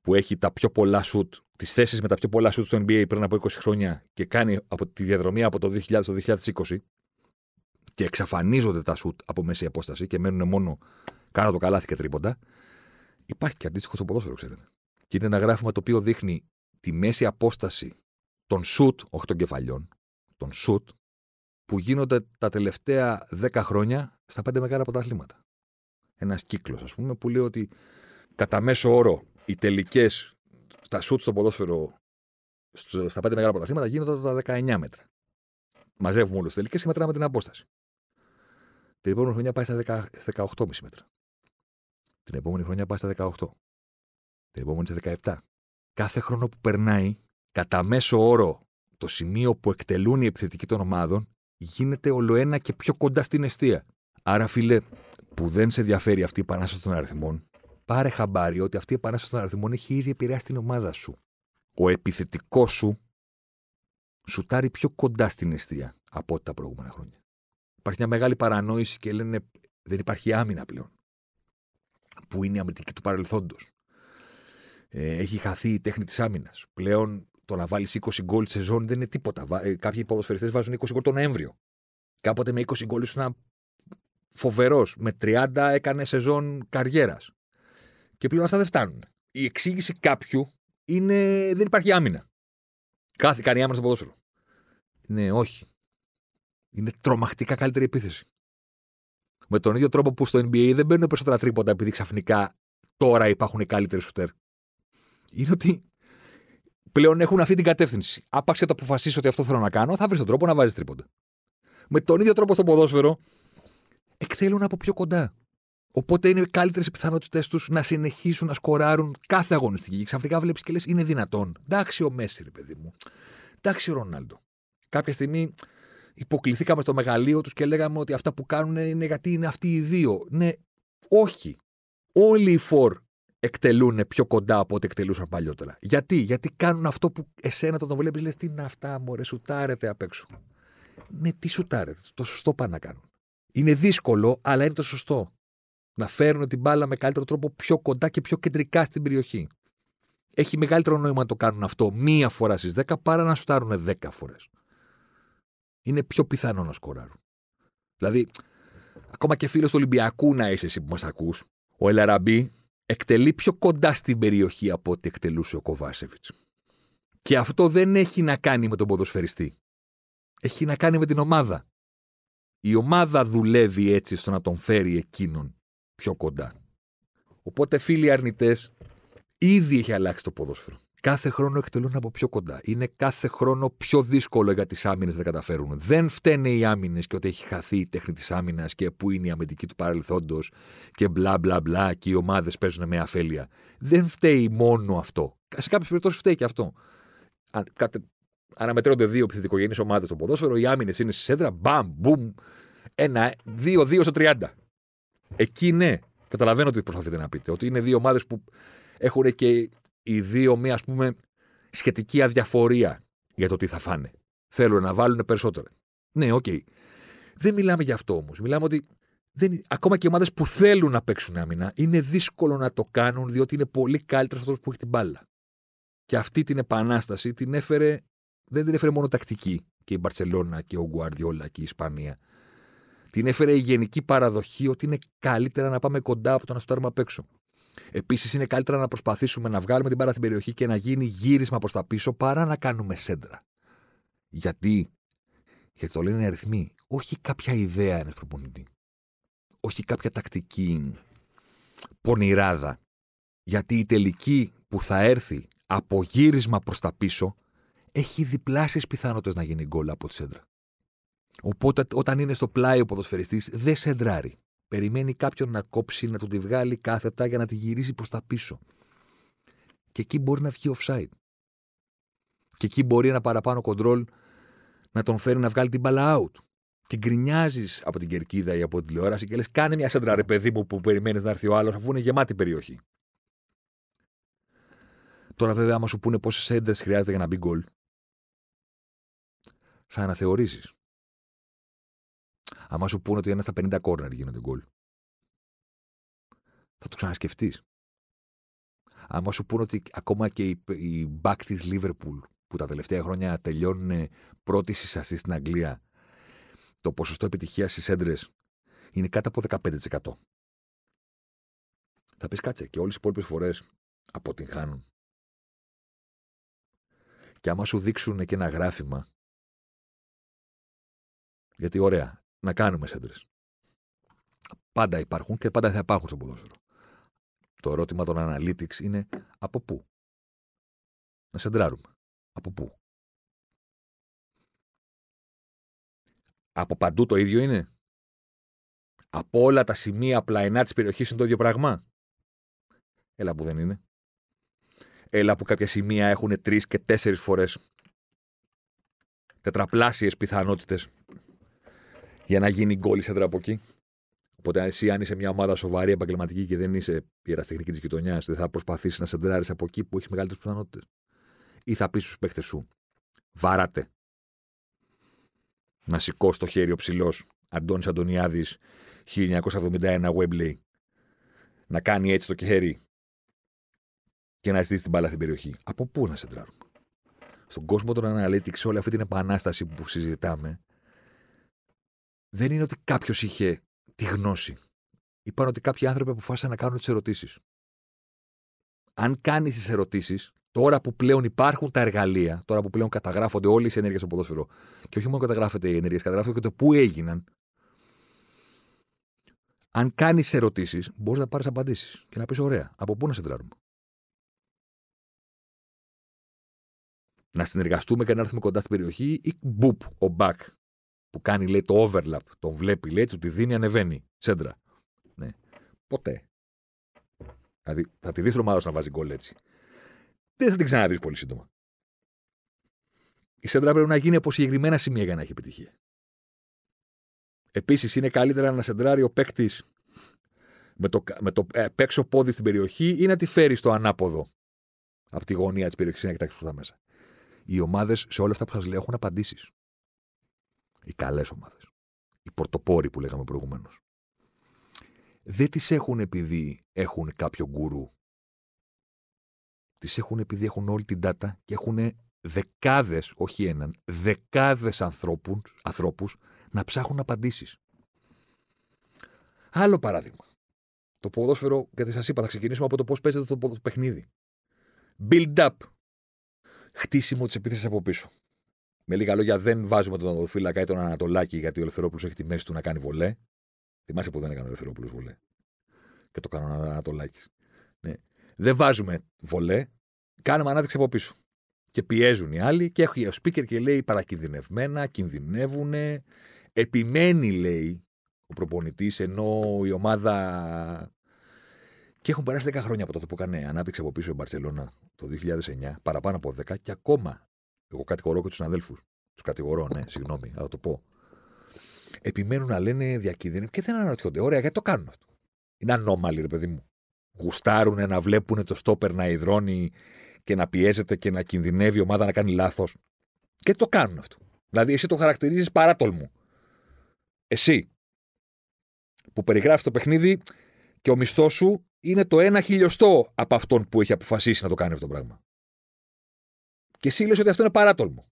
που έχει τα πιο πολλά σουτ, τις θέσεις με τα πιο πολλά σουτ στο NBA πριν από 20 χρόνια και κάνει από τη διαδρομή από το 2000 στο 2020 και εξαφανίζονται τα σουτ από μέση απόσταση και μένουν μόνο κάτω το καλάθι και τρίποντα, υπάρχει και αντίστοιχο στο ποδόσφαιρο, ξέρετε. Και είναι ένα γράφημα το οποίο δείχνει τη μέση απόσταση των σουτ, όχι των κεφαλιών, των σουτ, που γίνονται τα τελευταία 10 χρόνια στα πέντε μεγάλα πρωταθλήματα. Ένας κύκλος, ας πούμε, που λέει ότι κατά μέσο όρο οι τελικές, τα σουτ στο ποδόσφαιρο στα πέντε μεγάλα πρωταθλήματα γίνονται τα 19 μέτρα. Μαζεύουμε όλες τις τελικές και μετράμε την απόσταση. Την επόμενη χρονιά πάει στα 18,5 μέτρα. Την επόμενη χρονιά πάει στα 18. Την επόμενη στα 17. Κάθε χρόνο που περνάει, κατά μέσο όρο, το σημείο που εκτελούν οι επιθετικοί των ομάδων γίνεται ολοένα και πιο κοντά στην αιστεία. Άρα, φίλε, που δεν σε ενδιαφέρει αυτή η επανάσταση των αριθμών, πάρε χαμπάρι ότι αυτή η επανάσταση των αριθμών έχει ήδη επηρεάσει την ομάδα σου. Ο επιθετικός σου σουτάρει πιο κοντά στην αιστεία από ό,τι τα προηγούμενα χρόνια. Υπάρχει μια μεγάλη παρανόηση και λένε δεν υπάρχει άμυνα πλέον. Που είναι η αμυντική του παρελθόντος. Ε, έχει χαθεί η τέχνη της άμυνας. Πλέον το να βάλεις 20 γκολ σε ζώνη δεν είναι τίποτα. Ε, κάποιοι ποδοσφαιριστές βάζουν 20 γκολ τον Νοέμβριο. Κάποτε με 20 γκολ ήσουν φοβερός. Με 30 έκανε σεζόν καριέρας. Και πλέον αυτά δεν φτάνουν. Η εξήγηση κάποιου είναι δεν υπάρχει άμυνα. Κάθε κάνει άμυνα στο ποδόσφαιρο. Ναι, όχι. Είναι τρομακτικά καλύτερη επίθεση. Με τον ίδιο τρόπο που στο NBA δεν μπαίνουν περισσότερα τρίποτα επειδή ξαφνικά τώρα υπάρχουν οι καλύτεροι σουτέρ. Είναι ότι πλέον έχουν αυτή την κατεύθυνση. Άπαξ και το αποφασίσει ότι αυτό θέλω να κάνω, θα βρεις τον τρόπο να βάζεις τρίποντα. Με τον ίδιο τρόπο στο ποδόσφαιρο, εκτέλουν από πιο κοντά. Οπότε είναι καλύτερες οι πιθανότητές τους να συνεχίσουν να σκοράρουν κάθε αγωνιστική. Και ξαφνικά βλέπεις και λες: Είναι δυνατόν. Εντάξει, ο Μέση, ρε παιδί μου. Εντάξει, ο Ρονάλντο. Κάποια στιγμή υποκληθήκαμε στο μεγαλείο τους και λέγαμε ότι αυτά που κάνουν είναι γιατί είναι αυτοί οι δύο. Ναι, όχι. Όλοι οι φορ εκτελούν πιο κοντά από ό,τι εκτελούσαν παλιότερα. Γιατί, γιατί κάνουν αυτό που εσένα τον βλέπεις, λες τι είναι αυτά, μωρέ, σουτάρετε απ' έξω. Ναι, τι σουτάρετε, το σωστό πάνε να κάνουν. Είναι δύσκολο, αλλά είναι το σωστό. Να φέρουν την μπάλα με καλύτερο τρόπο πιο κοντά και πιο κεντρικά στην περιοχή. Έχει μεγαλύτερο νόημα να το κάνουν αυτό μία φορά στις 10 παρά να σουτάρουν 10 φορές. Είναι πιο πιθανό να σκοράρουν. Δηλαδή, ακόμα και φίλος του Ολυμπιακού να είσαι εσύ που μας ακούς, ο Ελαραμπή εκτελεί πιο κοντά στην περιοχή από ό,τι εκτελούσε ο Κοβάσεβιτς. Και αυτό δεν έχει να κάνει με τον ποδοσφαιριστή. Έχει να κάνει με την ομάδα. Η ομάδα δουλεύει έτσι στο να τον φέρει εκείνον πιο κοντά. Οπότε φίλοι αρνητές, ήδη έχει αλλάξει το ποδόσφαιρο. Κάθε χρόνο εκτελούν από πιο κοντά. Είναι κάθε χρόνο πιο δύσκολο για τις άμυνες να καταφέρουν. Δεν φταίνε οι άμυνες και ότι έχει χαθεί η τέχνη της άμυνας και πού είναι η αμυντική του παρελθόντος και μπλα μπλα μπλα και οι ομάδες παίζουν με αφέλεια. Δεν φταίει μόνο αυτό. Σε κάποιες περιπτώσεις φταίει και αυτό. Αν, κατε, αναμετρώνται δύο επιθετικογενείς ομάδες στο ποδόσφαιρο, οι άμυνες είναι στη σέντρα, μπαμ, μπουμ, ένα, δύο, δύο στο 30. Εκεί ναι, καταλαβαίνω τι προσπαθείτε να πείτε. Ότι είναι δύο ομάδες που έχουν και οι δύο μια ας πούμε σχετική αδιαφορία για το τι θα φάνε. Θέλουν να βάλουν περισσότερα. Ναι, ok. Okay. Δεν μιλάμε για αυτό όμως. Μιλάμε ότι δεν, ακόμα και οι ομάδες που θέλουν να παίξουν άμυνα είναι δύσκολο να το κάνουν διότι είναι πολύ καλύτερος αυτό που έχει την μπάλα. Και αυτή την επανάσταση την έφερε, δεν την έφερε μόνο τακτική και η Μπαρσελόνα και ο Γκουαρδιόλα και η Ισπανία. Την έφερε η γενική παραδοχή ότι είναι καλύτερα να πάμε κοντά από το να στάρουμε απ' έξω. Επίσης, είναι καλύτερα να προσπαθήσουμε να βγάλουμε την μπάρα στην περιοχή και να γίνει γύρισμα προς τα πίσω παρά να κάνουμε σέντρα. Γιατί, Γιατί το λένε αριθμοί. Όχι κάποια ιδέα ενό προπονητή. Όχι κάποια τακτική πονηράδα. Γιατί η τελική που θα έρθει από γύρισμα προς τα πίσω έχει διπλάσιες πιθανότητες να γίνει γκολ από τη σέντρα. Οπότε όταν είναι στο πλάι ο ποδοσφαιριστής δεν σεντράρει. Περιμένει κάποιον να κόψει, να του τη βγάλει κάθετα για να τη γυρίσει προς τα πίσω. Και εκεί μπορεί να βγει offside. Και εκεί μπορεί ένα παραπάνω κοντρόλ να τον φέρει να βγάλει την μπαλά out. Και γκρινιάζεις από την κερκίδα ή από την τηλεόραση και λες: Κάνε μια σέντρα, ρε παιδί μου, που περιμένεις να έρθει ο άλλος, αφού είναι γεμάτη περιοχή. Τώρα, βέβαια, άμα σου πούνε πόσες έντρε χρειάζεται για να μπει γκολ, θα αναθεωρήσεις. Άμα σου πούνε ότι ένα στα 50 κόρνερ γίνονται γκολ, θα το ξανασκεφτείς. Άμα σου πούνε ότι ακόμα και οι, οι μπακ της Λίβερπουλ που τα τελευταία χρόνια τελειώνουν πρώτη συσταστή στην Αγγλία, το ποσοστό επιτυχίας στις έντρες είναι κάτω από 15%. Θα πεις κάτσε και όλες οι υπόλοιπες φορές αποτυγχάνουν. Και άμα σου δείξουν και ένα γράφημα, γιατί ωραία, να κάνουμε σέντρες. Πάντα υπάρχουν και πάντα θα υπάρχουν στο ποδόσφαιρο. Το ερώτημα των analytics είναι από πού; Να σεντράρουμε. Από πού; Από παντού το ίδιο είναι; Από όλα τα σημεία πλαϊνά της περιοχής είναι το ίδιο πράγμα; Έλα που δεν είναι. Έλα που κάποια σημεία έχουν τρεις και τέσσερις φορές τετραπλάσιες πιθανότητες για να γίνει γκολ σέντρα από εκεί. Οπότε, εσύ, αν είσαι μια ομάδα σοβαρή, επαγγελματική και δεν είσαι η εραστεχνική της γειτονιάς, δεν θα προσπαθήσεις να σεντράρει από εκεί που έχεις μεγαλύτερες πιθανότητες. Ή θα πεις στους παίχτε σου, βαράτε. Να σηκώσει το χέρι ο ψηλός Αντώνης Αντωνιάδης 1971 Webley. Να κάνει έτσι το χέρι και να ζητήσει την μπάλα στην περιοχή. Από πού να σεντράρουμε. Στον κόσμο των analytics, όλη αυτή την επανάσταση που συζητάμε, δεν είναι ότι κάποιος είχε τη γνώση. Είπαν ότι κάποιοι άνθρωποι αποφάσισαν να κάνουν τις ερωτήσεις. Αν κάνεις τις ερωτήσεις, τώρα που πλέον υπάρχουν τα εργαλεία, τώρα που πλέον καταγράφονται όλες οι ενέργειες στο ποδόσφαιρο, και όχι μόνο καταγράφεται οι ενέργειες, καταγράφεται και το πού έγιναν. Αν κάνεις ερωτήσεις, μπορείς να πάρεις απαντήσεις και να πεις: Ωραία, από πού να σε τράρουμε; Να συνεργαστούμε και να έρθουμε κοντά στην περιοχή ή μπουπ, ο μπακ που κάνει λέει, το overlap, τον βλέπει, λέει, του τη δίνει, ανεβαίνει. Σέντρα. Ναι. Ποτέ. Δηλαδή θα τη δεις την ομάδα να βάζει γκολ έτσι. Δεν θα την ξαναδείς πολύ σύντομα. Η σέντρα πρέπει να γίνει από συγκεκριμένα σημεία για να έχει επιτυχία. Επίσης, είναι καλύτερα να σεντράρει ο παίκτης με το, με το ε, παίξω πόδι στην περιοχή ή να τη φέρει στο ανάποδο από τη γωνία της περιοχής να κοιτάξει προ τα μέσα. Οι ομάδες σε όλα αυτά που σας λέω έχουν απαντήσεις. Οι καλές ομάδες. Οι πορτοπόροι που λέγαμε προηγουμένως. Δεν τις έχουν επειδή έχουν κάποιο γκουρού. Τις έχουν επειδή έχουν όλη την data και έχουν δεκάδες, όχι έναν, δεκάδες ανθρώπους να ψάχνουν απαντήσεις. Άλλο παράδειγμα. Το ποδόσφαιρο, γιατί σας είπα, θα ξεκινήσουμε από το πώς παίζεται το παιχνίδι. Build up. Χτίσιμο της επίθεσης από πίσω. Με λίγα λόγια, δεν βάζουμε τον Ανατολφύλακα ή τον Ανατολάκη γιατί ο Ελευθερόπουλος έχει τη μέση του να κάνει βολέ. Θυμάσαι που δεν έκανε ο Ελευθερόπουλος βολέ. Και το κάνω ο Ανατολάκης. Ναι. Δεν βάζουμε βολέ, κάνουμε ανάδειξη από πίσω. Και πιέζουν οι άλλοι και έχει ο speaker και λέει παρακινδυνευμένα, κινδυνεύουν. Επιμένει, λέει, ο προπονητής, ενώ η ομάδα. Και έχουν περάσει 10 χρόνια από τότε που έκανε ανάδειξη από πίσω η Μπαρσελόνα το 2009, παραπάνω από 10, και ακόμα εγώ κατηγορώ και τους συναδέλφους. Τους κατηγορώ, ναι, συγγνώμη, θα το πω. Επιμένουν να λένε διακίνδυνοι και δεν αναρωτιόνται. Ωραία, γιατί το κάνουν αυτό; Είναι ανώμαλοι, ρε παιδί μου. Γουστάρουν να βλέπουν το στόπερ να υδρώνει και να πιέζεται και να κινδυνεύει η ομάδα να κάνει λάθος. Και το κάνουν αυτό. Δηλαδή, εσύ το χαρακτηρίζεις παράτολμο. Εσύ που περιγράφεις το παιχνίδι και ο μισθός σου είναι το ένα χιλιοστό από αυτόν που έχει αποφασίσει να το κάνει αυτό το πράγμα. Και εσύ λες ότι αυτό είναι παράτολμο.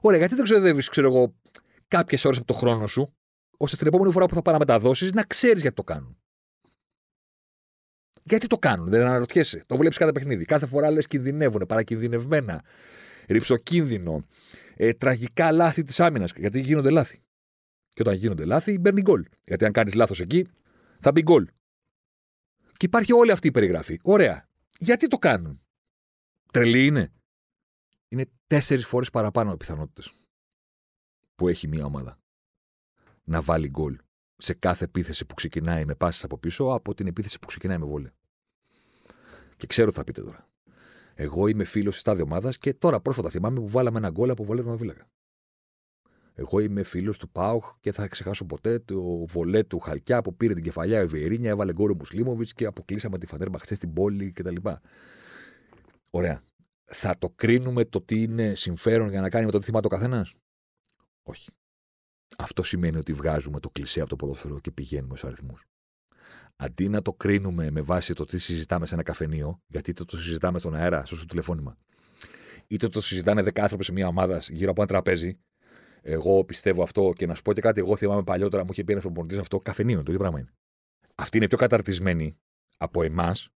Ωραία, γιατί δεν ξοδεύεις, ξέρω εγώ, κάποιες ώρες από το χρόνο σου, ώστε την επόμενη φορά που θα πάει να μεταδώσει να ξέρεις γιατί το κάνουν. Γιατί το κάνουν, δεν αναρωτιέσαι. Το βλέπεις κάθε παιχνίδι. Κάθε φορά λες κινδυνεύουν, παρακινδυνευμένα, ρηψοκίνδυνο, ε, τραγικά λάθη της άμυνας. Γιατί γίνονται λάθη. Και όταν γίνονται λάθη, μπαίνει γκολ. Γιατί αν κάνεις λάθος εκεί, θα μπει γκολ. Και υπάρχει όλη αυτή η περιγραφή. Ωραία. Γιατί το κάνουν. Τρελή είναι. Είναι τέσσερις φορές παραπάνω οι πιθανότητες που έχει μία ομάδα να βάλει γκολ σε κάθε επίθεση που ξεκινάει με πάσει από πίσω από την επίθεση που ξεκινάει με βόλε. Και ξέρω τι θα πείτε τώρα. Εγώ είμαι φίλος της τάδε ομάδας και τώρα πρόσφατα θυμάμαι που βάλαμε ένα γκολ από βολέ Βίλαγα. Εγώ είμαι φίλος του Πάουχ και θα ξεχάσω ποτέ το βολέ του Χαλκιά που πήρε την κεφαλιά η Βιερίνια, έβαλε γκολ ο Μουσλίμοβιτς και αποκλείσαμε τη Φανέρ χθες στην πόλη κτλ. Ωραία. Θα το κρίνουμε το τι είναι συμφέρον για να κάνει με το τι θυμάται ο καθένας; Όχι. Αυτό σημαίνει ότι βγάζουμε το κλισέ από το ποδόσφαιρο και πηγαίνουμε στους αριθμούς. Αντί να το κρίνουμε με βάση το τι συζητάμε σε ένα καφενείο, γιατί είτε το συζητάμε στον αέρα, στο τηλεφώνημα, είτε το συζητάνε δέκα άνθρωποι σε μια ομάδα γύρω από ένα τραπέζι, εγώ πιστεύω αυτό και να σου πω και κάτι, εγώ θυμάμαι παλιότερα μου είχε πει ένας προπονητής αυτό, καφενείο, το ίδιο πράγμα είναι. Αυτοί είναι πιο καταρτισμένοι από εμάς,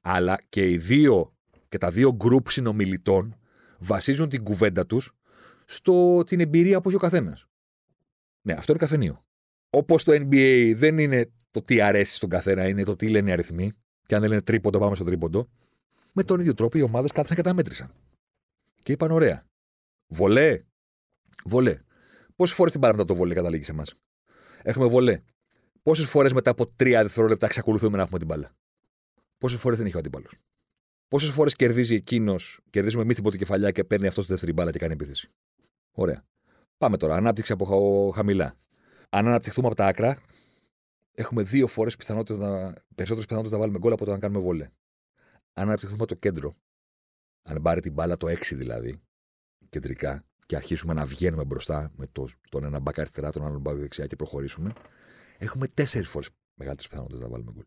αλλά και οι δύο και τα δύο γκρουπ συνομιλητών βασίζουν την κουβέντα τους στο την εμπειρία που έχει ο καθένας. Ναι, αυτό είναι καφενείο. Όπως το NBA δεν είναι το τι αρέσει στον καθένα, είναι το τι λένε οι αριθμοί. Και αν δεν λένε τρίποντο, πάμε στο τρίποντο. Με τον ίδιο τρόπο οι ομάδες κάθισαν και τα μέτρησαν. Και είπαν: Ωραία. Βολέ. Βολέ. Πόσες φορές την πάραμε μετά το βολέ καταλήγει σε εμάς; Έχουμε βολέ. Πόσες φορές μετά από τρία δευτερόλεπτα εξακολουθούμε να έχουμε την μπάλα; Πόσες φορές δεν έχει ο αντίπαλο. Πόσες φορές κερδίζει εκείνος, κερδίζουμε εμείς την κεφαλιά και παίρνει αυτός τη δεύτερη μπάλα και κάνει επίθεση. Ωραία. Πάμε τώρα. Ανάπτυξη από χαμηλά. Αν αναπτυχθούμε από τα άκρα, έχουμε δύο φορές περισσότερες πιθανότητες να βάλουμε γκολ από το να κάνουμε βολέ. Αν αναπτυχθούμε από το κέντρο, αν πάρει την μπάλα το 6 δηλαδή, κεντρικά, και αρχίσουμε να βγαίνουμε μπροστά με το, τον ένα μπακ αριστερά, τον άλλον μπακ δεξιά και προχωρήσουμε, έχουμε τέσσερις φορές μεγαλύτερες πιθανότητες να βάλουμε γκολ.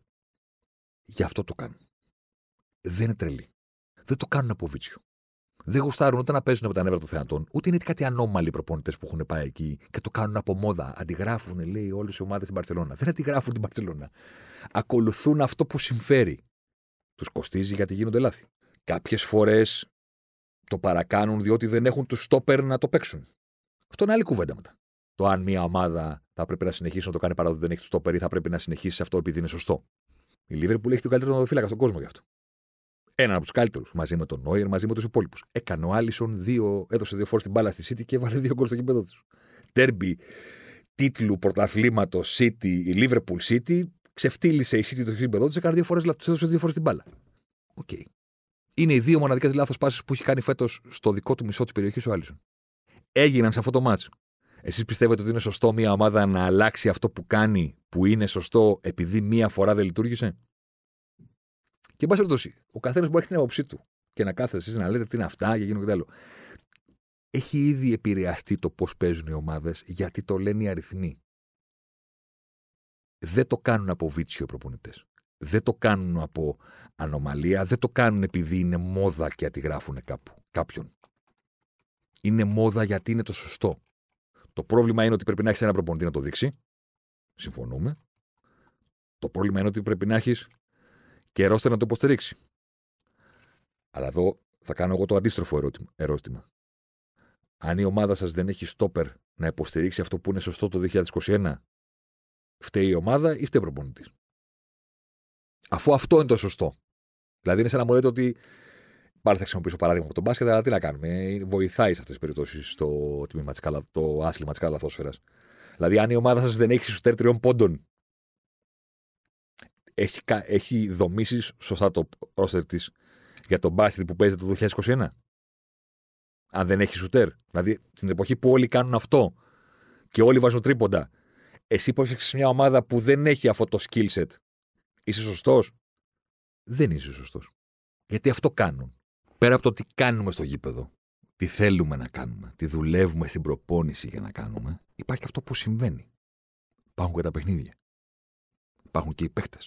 Γι' αυτό το κάνουν. Δεν είναι τρελή. Δεν το κάνουν από βίτσιο δεν γουστάρουν ούτε να παίζουν με τα νεύρα των θεατών, ούτε είναι κάτι ανώμαλοι προπονητές που έχουν πάει εκεί και το κάνουν από μόδα. Αντιγράφουν, λέει, όλες οι ομάδες στην Παρσελώνα. Δεν αντιγράφουν την Παρσελώνα. Ακολουθούν αυτό που συμφέρει. Τους κοστίζει γιατί γίνονται λάθη. Κάποιες φορές το παρακάνουν διότι δεν έχουν τους στόπερ να το παίξουν. Αυτό είναι άλλη κουβέντα μετά. Το αν μια ομάδα θα πρέπει να συνεχίσει να το κάνει παρά ότι δεν έχει τους στόπερ ή θα πρέπει να συνεχίσει αυτό επειδή είναι σωστό. Η Λίβερπουλ έχει τον καλύτερο φύλακα στον κόσμο γι' αυτό. Έναν από τους καλύτερους. Μαζί με τον Νόιερ, μαζί με τους υπόλοιπους. Έκανε ο Άλισον δύο, έδωσε δύο φορές την μπάλα στη City και έβαλε δύο γκολ στο κήπεδο τους. Τέρμπι τίτλου πρωταθλήματος City, η Liverpool City, ξεφτύλισε η City το γήπεδο του, έκανε δύο φορές έδωσε δύο φορές την μπάλα. Ok. Okay. Είναι οι δύο μοναδικές λάθος πάσες που έχει κάνει φέτος στο δικό του μισό της περιοχής ο Άλισον. Έγιναν σε αυτό το ματς. Εσείς πιστεύετε ότι είναι σωστό μια ομάδα να αλλάξει αυτό που κάνει, που είναι σωστό, επειδή μία φορά δεν λειτούργησε; Και εν πάση περιπτώσει, ο καθένας μπορεί να έχει την άποψή του και να κάθεστε εσείς να λέτε τι είναι αυτά και γίνω και άλλο. Έχει ήδη επηρεαστεί το πώς παίζουν οι ομάδες γιατί το λένε οι αριθμοί. Δεν το κάνουν από βίτσιο οι προπονητές. Δεν το κάνουν από ανομαλία. Δεν το κάνουν επειδή είναι μόδα και αντιγράφουν κάπου, κάποιον. Είναι μόδα γιατί είναι το σωστό. Το πρόβλημα είναι ότι πρέπει να έχεις ένα προπονητή να το δείξει. Συμφωνούμε. Το πρόβλημα είναι ότι πρέπει να έχεις και ρόστερ να το υποστηρίξει. Αλλά εδώ θα κάνω εγώ το αντίστροφο ερώτημα. Αν η ομάδα σας δεν έχει στόπερ να υποστηρίξει αυτό που είναι σωστό το 2021, φταίει η ομάδα ή φταίει ο προπονητής; Αφού αυτό είναι το σωστό. Δηλαδή είναι σαν να μου λέτε ότι. Πάλι θα χρησιμοποιήσω παράδειγμα από τον μπάσκετ, αλλά τι να κάνουμε. Βοηθάει σε αυτές τις περιπτώσεις το, το άθλημα της καλαθόσφαιρας. Δηλαδή, αν η ομάδα σας δεν έχει στους τριών πόντων έχει, έχει δομήσεις σωστά το ρόστερ της για τον μπάσκετ που παίζεται το 2021. Αν δεν έχει σουτέρ. Δηλαδή στην εποχή που όλοι κάνουν αυτό και όλοι βάζουν τρίποντα, εσύ που έφτιαξες μια ομάδα που δεν έχει αυτό το skill set, είσαι σωστός; Δεν είσαι σωστός. Γιατί αυτό κάνουν. Πέρα από το τι κάνουμε στο γήπεδο, τι θέλουμε να κάνουμε, τι δουλεύουμε στην προπόνηση για να κάνουμε, υπάρχει αυτό που συμβαίνει. Υπάρχουν και τα παιχνίδια. Υπάρχουν και οι παίχτε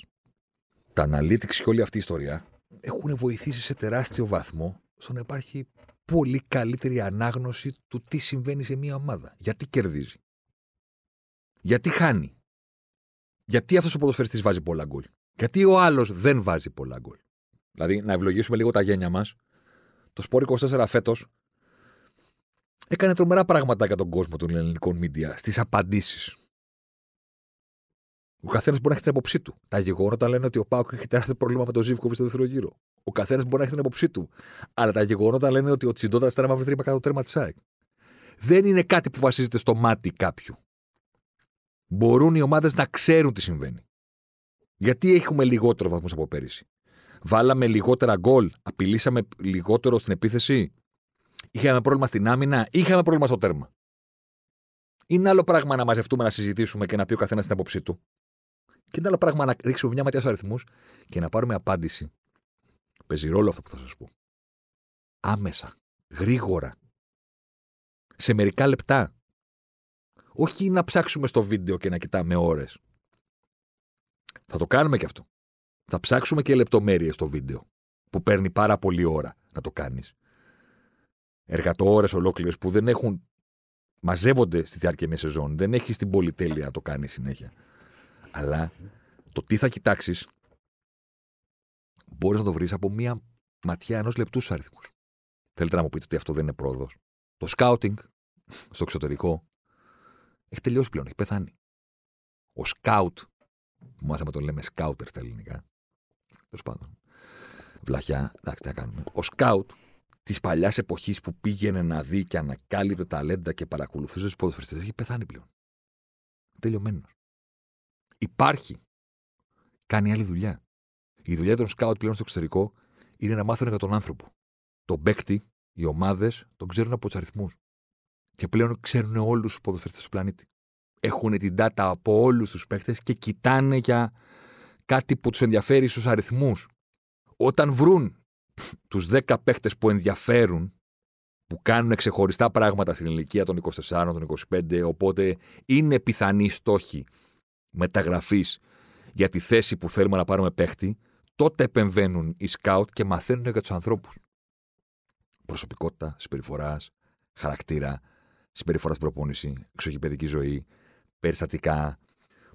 τα analytics και όλη αυτή η ιστορία έχουν βοηθήσει σε τεράστιο βαθμό στο να υπάρχει πολύ καλύτερη ανάγνωση του τι συμβαίνει σε μια ομάδα. Γιατί κερδίζει. Γιατί χάνει. Γιατί αυτός ο ποδοσφαιριστής βάζει πολλά γκολ. Γιατί ο άλλος δεν βάζει πολλά γκολ. Δηλαδή, να ευλογήσουμε λίγο τα γένια μας. Το σπόρ 24 φέτος Έκανε τρομερά πράγματα για τον κόσμο των ελληνικών μίντια στις απαντήσεις. Ο καθένας μπορεί να έχει την άποψή του. Τα γεγονότα λένε ότι ο Πάουκ έχει τεράστιο πρόβλημα με τον Ζήβκοβιτ στο δεύτερο γύρο. Ο καθένας μπορεί να έχει την άποψή του. Αλλά τα γεγονότα λένε ότι ο Τσιντότα ήταν μαύρη τρύπα κατά το τέρμα της ΑΕΚ. Δεν είναι κάτι που βασίζεται στο μάτι κάποιου. Μπορούν οι ομάδες να ξέρουν τι συμβαίνει. Γιατί έχουμε λιγότερο βαθμούς από πέρυσι. Βάλαμε λιγότερα γκολ, απειλήσαμε λιγότερο στην επίθεση. Είχαμε πρόβλημα στην άμυνα, είχαμε πρόβλημα στο τέρμα. Είναι άλλο πράγμα να μαζευτούμε να συζητήσουμε και να πει ο καθένας την άποψή του. Και είναι άλλο πράγμα να ρίξουμε μια ματιά στους αριθμούς και να πάρουμε απάντηση. Παίζει ρόλο αυτό που θα σας πω. Άμεσα, γρήγορα, σε μερικά λεπτά. Όχι να ψάξουμε στο βίντεο και να κοιτάμε ώρες. Θα το κάνουμε και αυτό. Θα ψάξουμε και λεπτομέρειες στο βίντεο. Που παίρνει πάρα πολύ ώρα να το κάνεις. Εργατόρες ολόκληρες που δεν έχουν. μαζεύονται στη διάρκεια μιας σεζόν. Δεν έχεις την πολυτέλεια να το κάνεις συνέχεια. Αλλά το τι θα κοιτάξεις μπορείς να το βρεις από μία ματιά ενός λεπτού στους αριθμούς. Θέλετε να μου πείτε ότι αυτό δεν είναι πρόοδος. Το σκάουτινγκ στο εξωτερικό έχει τελειώσει πλέον, έχει πεθάνει. Ο σκάουτ, που μάθαμε το λέμε σκάουτερ στα ελληνικά. Τέλος πάντων. Βλαχιά, εντάξει, τι να κάνουμε. Ο σκάουτ της παλιάς εποχής που πήγαινε να δει και ανακάλυπτε ταλέντα και παρακολουθούσε τους ποδοσφαιριστές έχει πεθάνει πλέον. Τελειωμένος. Υπάρχει. Κάνει άλλη δουλειά. Η δουλειά των σκάουτ πλέον στο εξωτερικό είναι να μάθουν για τον άνθρωπο. Τον παίκτη, οι ομάδες τον ξέρουν από τους αριθμούς. Και πλέον ξέρουν όλους τους ποδοσφαιριστές του πλανήτη. Έχουν την data από όλους τους παίκτες και κοιτάνε για κάτι που τους ενδιαφέρει στους αριθμούς. Όταν βρουν τους 10 παίκτες που ενδιαφέρουν, που κάνουν ξεχωριστά πράγματα στην ηλικία των 24, των 25, οπότε είναι πιθανή στόχη μεταγραφή για τη θέση που θέλουμε να πάρουμε παίκτη, τότε επεμβαίνουν οι σκάουτ και μαθαίνουν για τους ανθρώπους. Προσωπικότητα, συμπεριφοράς, χαρακτήρα, συμπεριφορά στην προπόνηση, εξωγηπαιδική ζωή, περιστατικά,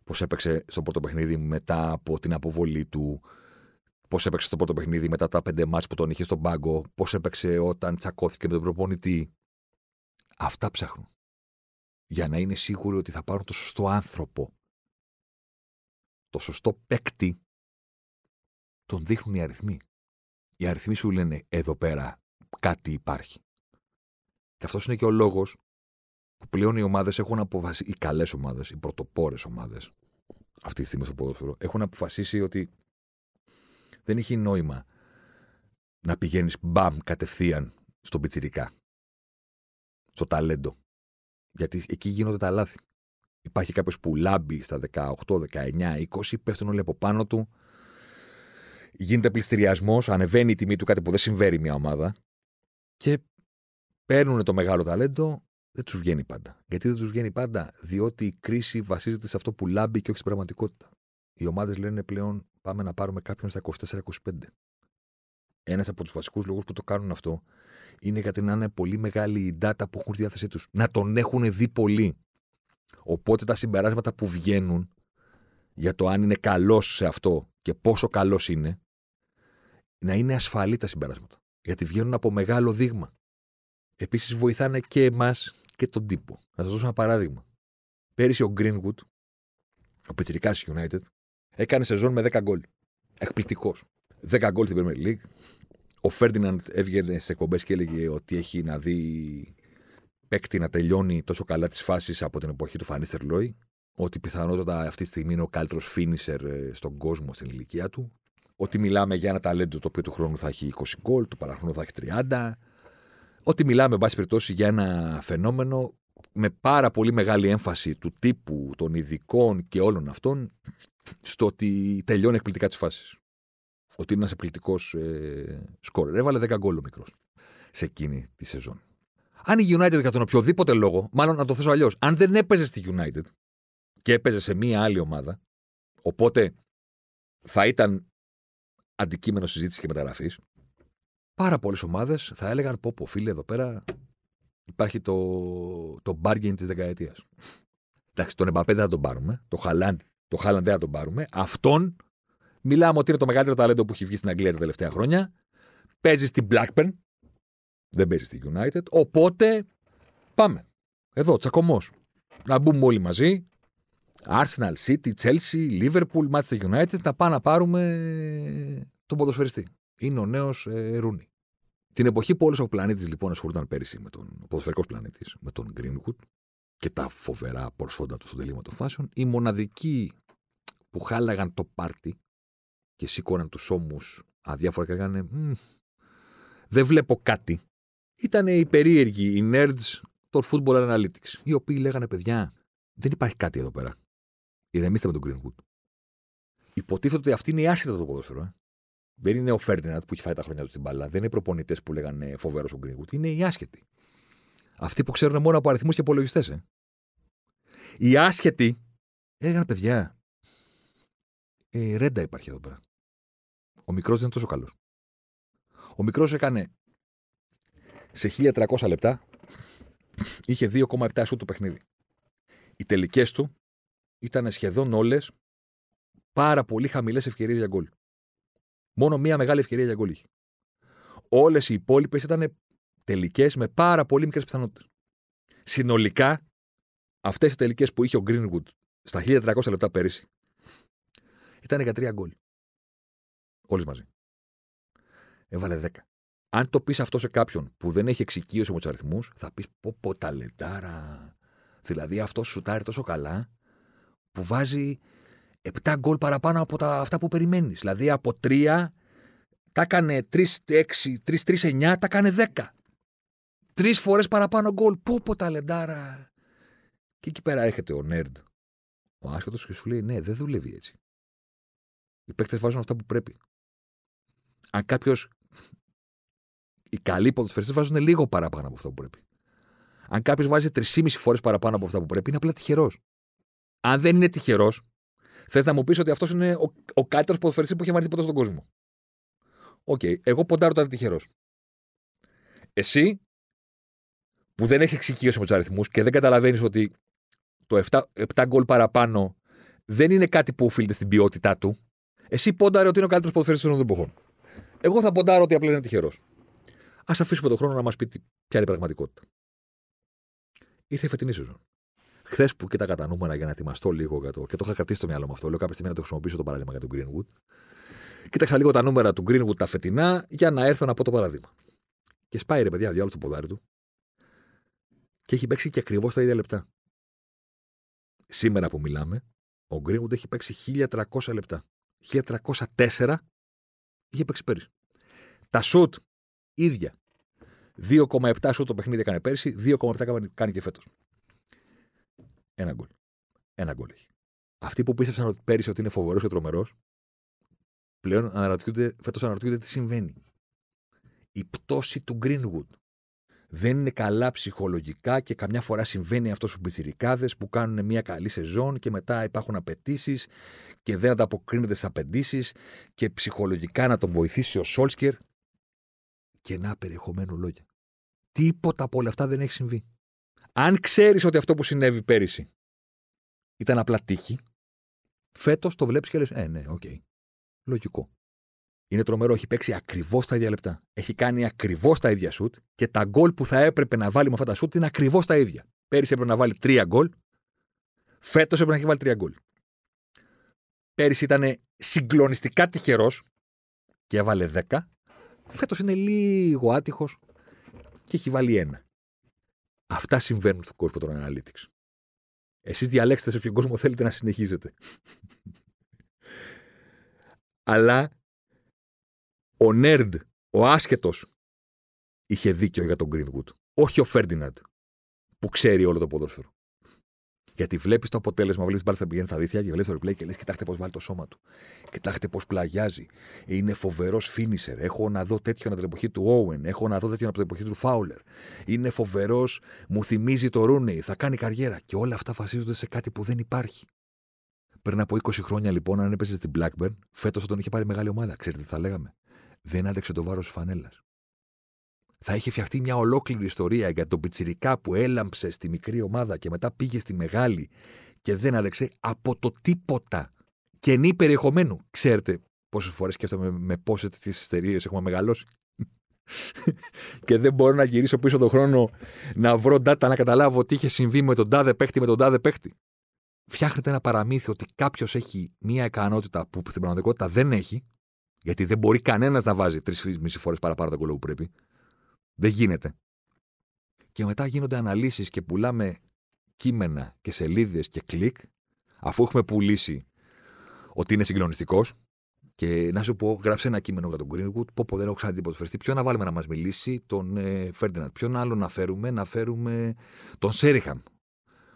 πώς έπαιξε στο πρώτο παιχνίδι μετά από την αποβολή του, πώς έπαιξε στο πρώτο παιχνίδι μετά τα πέντε μάτς που τον είχε στον πάγκο, πώς έπαιξε όταν τσακώθηκε με τον προπονητή. Αυτά ψάχνουν. Για να είναι σίγουροι ότι θα πάρουν το σωστό άνθρωπο. Το σωστό παίκτη τον δείχνουν οι αριθμοί. Οι αριθμοί σου λένε εδώ πέρα κάτι υπάρχει. Και αυτός είναι και ο λόγος που πλέον οι ομάδες έχουν αποφασίσει, οι καλές ομάδες, οι πρωτοπόρες ομάδες, αυτή τη στιγμή στο ποδόσφαιρο, έχουν αποφασίσει ότι δεν έχει νόημα να πηγαίνεις μπαμ κατευθείαν στον πιτσιρικά. Στο ταλέντο. Γιατί εκεί γίνονται τα λάθη. Υπάρχει κάποιος που λάμπει στα 18, 19, 20, πέφτουν όλοι από πάνω του. Γίνεται πληστηριασμός, ανεβαίνει η τιμή του κάτι που δεν συμβαίνει μια ομάδα. Και παίρνουν το μεγάλο ταλέντο, δεν τους βγαίνει πάντα. Γιατί δεν τους βγαίνει πάντα, διότι η κρίση βασίζεται σε αυτό που λάμπει και όχι στην πραγματικότητα. Οι ομάδες λένε πλέον πάμε να πάρουμε κάποιον στα 24-25. Ένας από τους βασικούς λόγους που το κάνουν αυτό είναι γιατί να είναι πολύ μεγάλη η data που έχουν στη διάθεσή τους. Να τον έχουν δει πολύ. Οπότε τα συμπεράσματα που βγαίνουν για το αν είναι καλός σε αυτό και πόσο καλός είναι, να είναι ασφαλή τα συμπεράσματα. Γιατί βγαίνουν από μεγάλο δείγμα. Επίσης βοηθάνε και εμάς και τον τύπο. Να σας δώσω ένα παράδειγμα. Πέρυσι ο Greenwood, ο Πετσυρικά United, έκανε σεζόν με 10 γκολ. Εκπληκτικός. 10 γκολ στην Premier League. Ο Φέρντιναντ έβγαινε σε εκπομπές και έλεγε ότι έχει να δει παίκτη να τελειώνει τόσο καλά τις φάσεις από την εποχή του Φανίστερ Λόι. Ότι πιθανότατα αυτή τη στιγμή είναι ο καλύτερος φίνισερ ε, στον κόσμο στην ηλικία του. Ότι μιλάμε για ένα ταλέντο το οποίο του χρόνου θα έχει 20 γκολ, του παραχρόνου θα έχει 30 ότι μιλάμε, εν πάση περιπτώσει, για ένα φαινόμενο με πάρα πολύ μεγάλη έμφαση του τύπου, των ειδικών και όλων αυτών, στο ότι τελειώνει εκπληκτικά τις φάσεις. Ότι είναι ένας εκπληκτικός ε, σκόρ. Έβαλε 10 γκολ ο μικρός σε εκείνη τη σεζόν. Αν η United για τον οποιοδήποτε λόγο, μάλλον να το θέσω αλλιώς, αν δεν έπαιζε στη United και έπαιζε σε μία άλλη ομάδα, οπότε θα ήταν αντικείμενο συζήτησης και μεταγραφής, πάρα πολλές ομάδες θα έλεγαν: Πω, πω, φίλε, εδώ πέρα υπάρχει το, το bargain της δεκαετίας. Εντάξει, τον Εμπαπέ δεν θα τον πάρουμε. Το Χαλάντ, το Χάλαντ δεν θα τον πάρουμε. Αυτόν μιλάμε ότι είναι το μεγαλύτερο ταλέντο που έχει βγει στην Αγγλία τα τελευταία χρόνια. Παίζει στην Blackburn. Δεν παίζει στην United. Οπότε Πάμε. Εδώ, τσακωμός. Να μπούμε όλοι μαζί. Arsenal, City, Chelsea, Liverpool, Manchester United, να πάμε να πάρουμε τον ποδοσφαιριστή. Είναι ο νέος ε, Ρούνι. Την εποχή που όλος ο πλανήτης λοιπόν ασχολούνταν πέρυσι με τον ποδοσφαιρικός πλανήτης, με τον Greenwood και τα φοβερά πορσόντα του στο τελείωμα των φάσεων, οι μοναδικοί που χάλαγαν το πάρτι και σήκωναν τους ώμους αδιάφορα και λέγανε Δεν βλέπω κάτι. Ήταν οι περίεργοι, οι nerds των Football Analytics, οι οποίοι λέγανε παιδιά, δεν υπάρχει κάτι εδώ πέρα. Ηρεμήστε με τον Greenwood. Υποτίθεται ότι αυτή είναι η άσχετα το ποδόσφαιρο. Ε. Δεν είναι ο Φέρντιναντ που έχει φάει τα χρόνια του στην μπάλα. Δεν είναι οι προπονητές που λέγανε φοβερός ο Greenwood. Είναι οι άσχετοι. Αυτοί που ξέρουν μόνο από αριθμούς και υπολογιστέ. Ε. Οι άσχετοι έλεγαν παιδιά. Ε, ρέντα υπάρχει εδώ πέρα. Ο μικρός δεν είναι τόσο καλός. Ο μικρός έκανε σε 1300 λεπτά είχε 2,7 σου το παιχνίδι. Οι τελικές του ήταν σχεδόν όλες πάρα πολύ χαμηλές ευκαιρίες για γκολ. Μόνο μία μεγάλη ευκαιρία για γκολ είχε. Όλες οι υπόλοιπες ήταν τελικές με πάρα πολύ μικρές πιθανότητες. Συνολικά, αυτές οι τελικές που είχε ο Greenwood στα 1300 λεπτά πέρυσι ήταν για τρία γκολ. Όλες μαζί. Έβαλε 10. Αν το πεις αυτό σε κάποιον που δεν έχει εξοικείωση με τους αριθμούς, θα πεις πω πω ταλεντάρα. Δηλαδή αυτός σουτάρει τόσο καλά που βάζει 7 γκολ παραπάνω από τα, αυτά που περιμένεις. Δηλαδή από 3 τα έκανε 3-6, 3-3-9, τα έκανε 10. Τρεις φορές παραπάνω γκολ. Πω πω ταλεντάρα. Και εκεί πέρα έρχεται ο Νέρντ, ο άσχετος και σου λέει: Ναι, δεν δουλεύει έτσι. Οι παίκτες βάζουν αυτά που πρέπει. Αν κάποιος. Οι καλοί ποδοσφαιριστές βάζουν λίγο παραπάνω από αυτά που πρέπει. Αν κάποιος βάζει 3,5 φορές παραπάνω από αυτά που πρέπει, είναι απλά τυχερός. Αν δεν είναι τυχερός, θες να μου πεις ότι αυτός είναι ο, ο καλύτερος ποδοσφαιριστής που έχει βάλει ποτέ στον κόσμο. Ok, okay, εγώ ποντάρω ότι ήταν τυχερός. Εσύ, που δεν έχεις εξοικείωση με τους αριθμούς και δεν καταλαβαίνεις ότι το 7, 7 γκολ παραπάνω δεν είναι κάτι που οφείλεται στην ποιότητά του, εσύ πόνταρε ότι είναι ο καλύτερος ποδοσφαιριστής των εποχών. Εγώ θα ποντάρω ότι απλά είναι τυχερός. Ας αφήσουμε τον χρόνο να μας πει ποια είναι η πραγματικότητα. Ήρθε η φετινή σεζόν. Χθες που κοίταγα τα νούμερα για να ετοιμαστώ λίγο για το. και το είχα κρατήσει στο μυαλό μου αυτό. Λέω κάποια στιγμή να το χρησιμοποιήσω το παράδειγμα για τον Greenwood. Κοίταξα λίγο τα νούμερα του Greenwood τα φετινά για να έρθω να πω το παράδειγμα. Και σπάει ρε παιδιά, διάλογο το ποδάρι του. Και έχει παίξει και ακριβώς τα ίδια λεπτά. Σήμερα που μιλάμε, ο Greenwood έχει παίξει 1300 λεπτά. 1304 είχε παίξει πέρυσι. Τα σουτ ίδια. 2,7 σουτ το παιχνίδι έκανε πέρυσι, 2,7 κάνει και φέτος. Ένα γκολ. Ένα γκολ έχει. Αυτοί που πίστεψαν ότι πέρυσι ότι είναι φοβερός και τρομερός, πλέον αναρωτιούνται, φέτος αναρωτιούνται τι συμβαίνει. Η πτώση του Greenwood. Δεν είναι καλά ψυχολογικά και καμιά φορά συμβαίνει αυτό στους πιτσιρικάδε που κάνουν μια καλή σεζόν και μετά υπάρχουν απαιτήσεις και δεν ανταποκρίνονται στις απαιτήσεις και ψυχολογικά να τον βοηθήσει ο Σόλσκερ. Και να περιεχομένου λόγια. Τίποτα από όλα αυτά δεν έχει συμβεί. Αν ξέρεις ότι αυτό που συνέβη πέρυσι ήταν απλά τύχη, φέτος το βλέπεις και λες: Ε, ναι, ok. Okay. Λογικό. Είναι τρομερό, έχει παίξει ακριβώς τα ίδια λεπτά. Έχει κάνει ακριβώς τα ίδια σουτ και τα γκολ που θα έπρεπε να βάλει με αυτά τα σουτ είναι ακριβώς τα ίδια. Πέρυσι έπρεπε να βάλει τρία γκολ, φέτος έπρεπε να έχει βάλει τρία γκολ. Πέρυσι ήταν συγκλονιστικά τυχερός και έβαλε 10. Φέτος είναι λίγο άτυχος και έχει βάλει ένα. Αυτά συμβαίνουν στον κόσμο των Analytics. Εσείς διαλέξτε σε ποιον κόσμο θέλετε να συνεχίζετε. Αλλά ο Νέρντ, ο άσχετος, είχε δίκιο για τον Greenwood. Όχι ο Φέρντιναντ, που ξέρει όλο το ποδόσφαιρο. Γιατί βλέπεις το αποτέλεσμα, βλέπεις την θα πηγαίνει στα δίθια και βλέπεις το replay και λες: Κοιτάξτε πώς βάλει το σώμα του. Κοιτάξτε πώς πλαγιάζει. Είναι φοβερός φίνισερ. Έχω να δω τέτοιον από την εποχή του Όουεν. Έχω να δω τέτοιον από την εποχή του Φάουλερ. Είναι φοβερός, μου θυμίζει το Ρούνεϊ. Θα κάνει καριέρα. Και όλα αυτά βασίζονται σε κάτι που δεν υπάρχει. Πριν από 20 χρόνια λοιπόν, αν έπαιζες στην Blackburn, φέτος θα τον είχε πάρει μεγάλη ομάδα. Ξέρετε τι θα λέγαμε; Δεν άντεξε το βάρος της φανέλας θα είχε φτιαχτεί μια ολόκληρη ιστορία για τον Πιτσιρικά που έλαμψε στη μικρή ομάδα και μετά πήγε στη μεγάλη και δεν άλεξε από το τίποτα. Κενή περιεχομένου. Ξέρετε πόσες φορές σκέφτομαι με πόσες τέτοιες εταιρείε έχουμε μεγαλώσει. και δεν μπορώ να γυρίσω πίσω τον χρόνο να βρω data να καταλάβω τι είχε συμβεί με τον τάδε παίχτη με τον τάδε παίχτη. Φτιάχνετε ένα παραμύθι ότι κάποιος έχει μία ικανότητα που στην πραγματικότητα δεν έχει, γιατί δεν μπορεί κανένας να βάζει τρεις μισή φορές παραπάνω τα κόλλο που πρέπει. Δεν γίνεται. Και μετά γίνονται αναλύσεις και πουλάμε κείμενα και σελίδες και κλικ, αφού έχουμε πουλήσει ότι είναι συγκλονιστικός. Και να σου πω, γράψε ένα κείμενο για τον Greenwood. Πω, πω δεν έχω ξαναδεί ποδοσφαιριστή. Ποιον να βάλουμε να μας μιλήσει, τον ε, Φέρντιναντ. Ποιον άλλο να φέρουμε, να φέρουμε τον Σέριχαμ.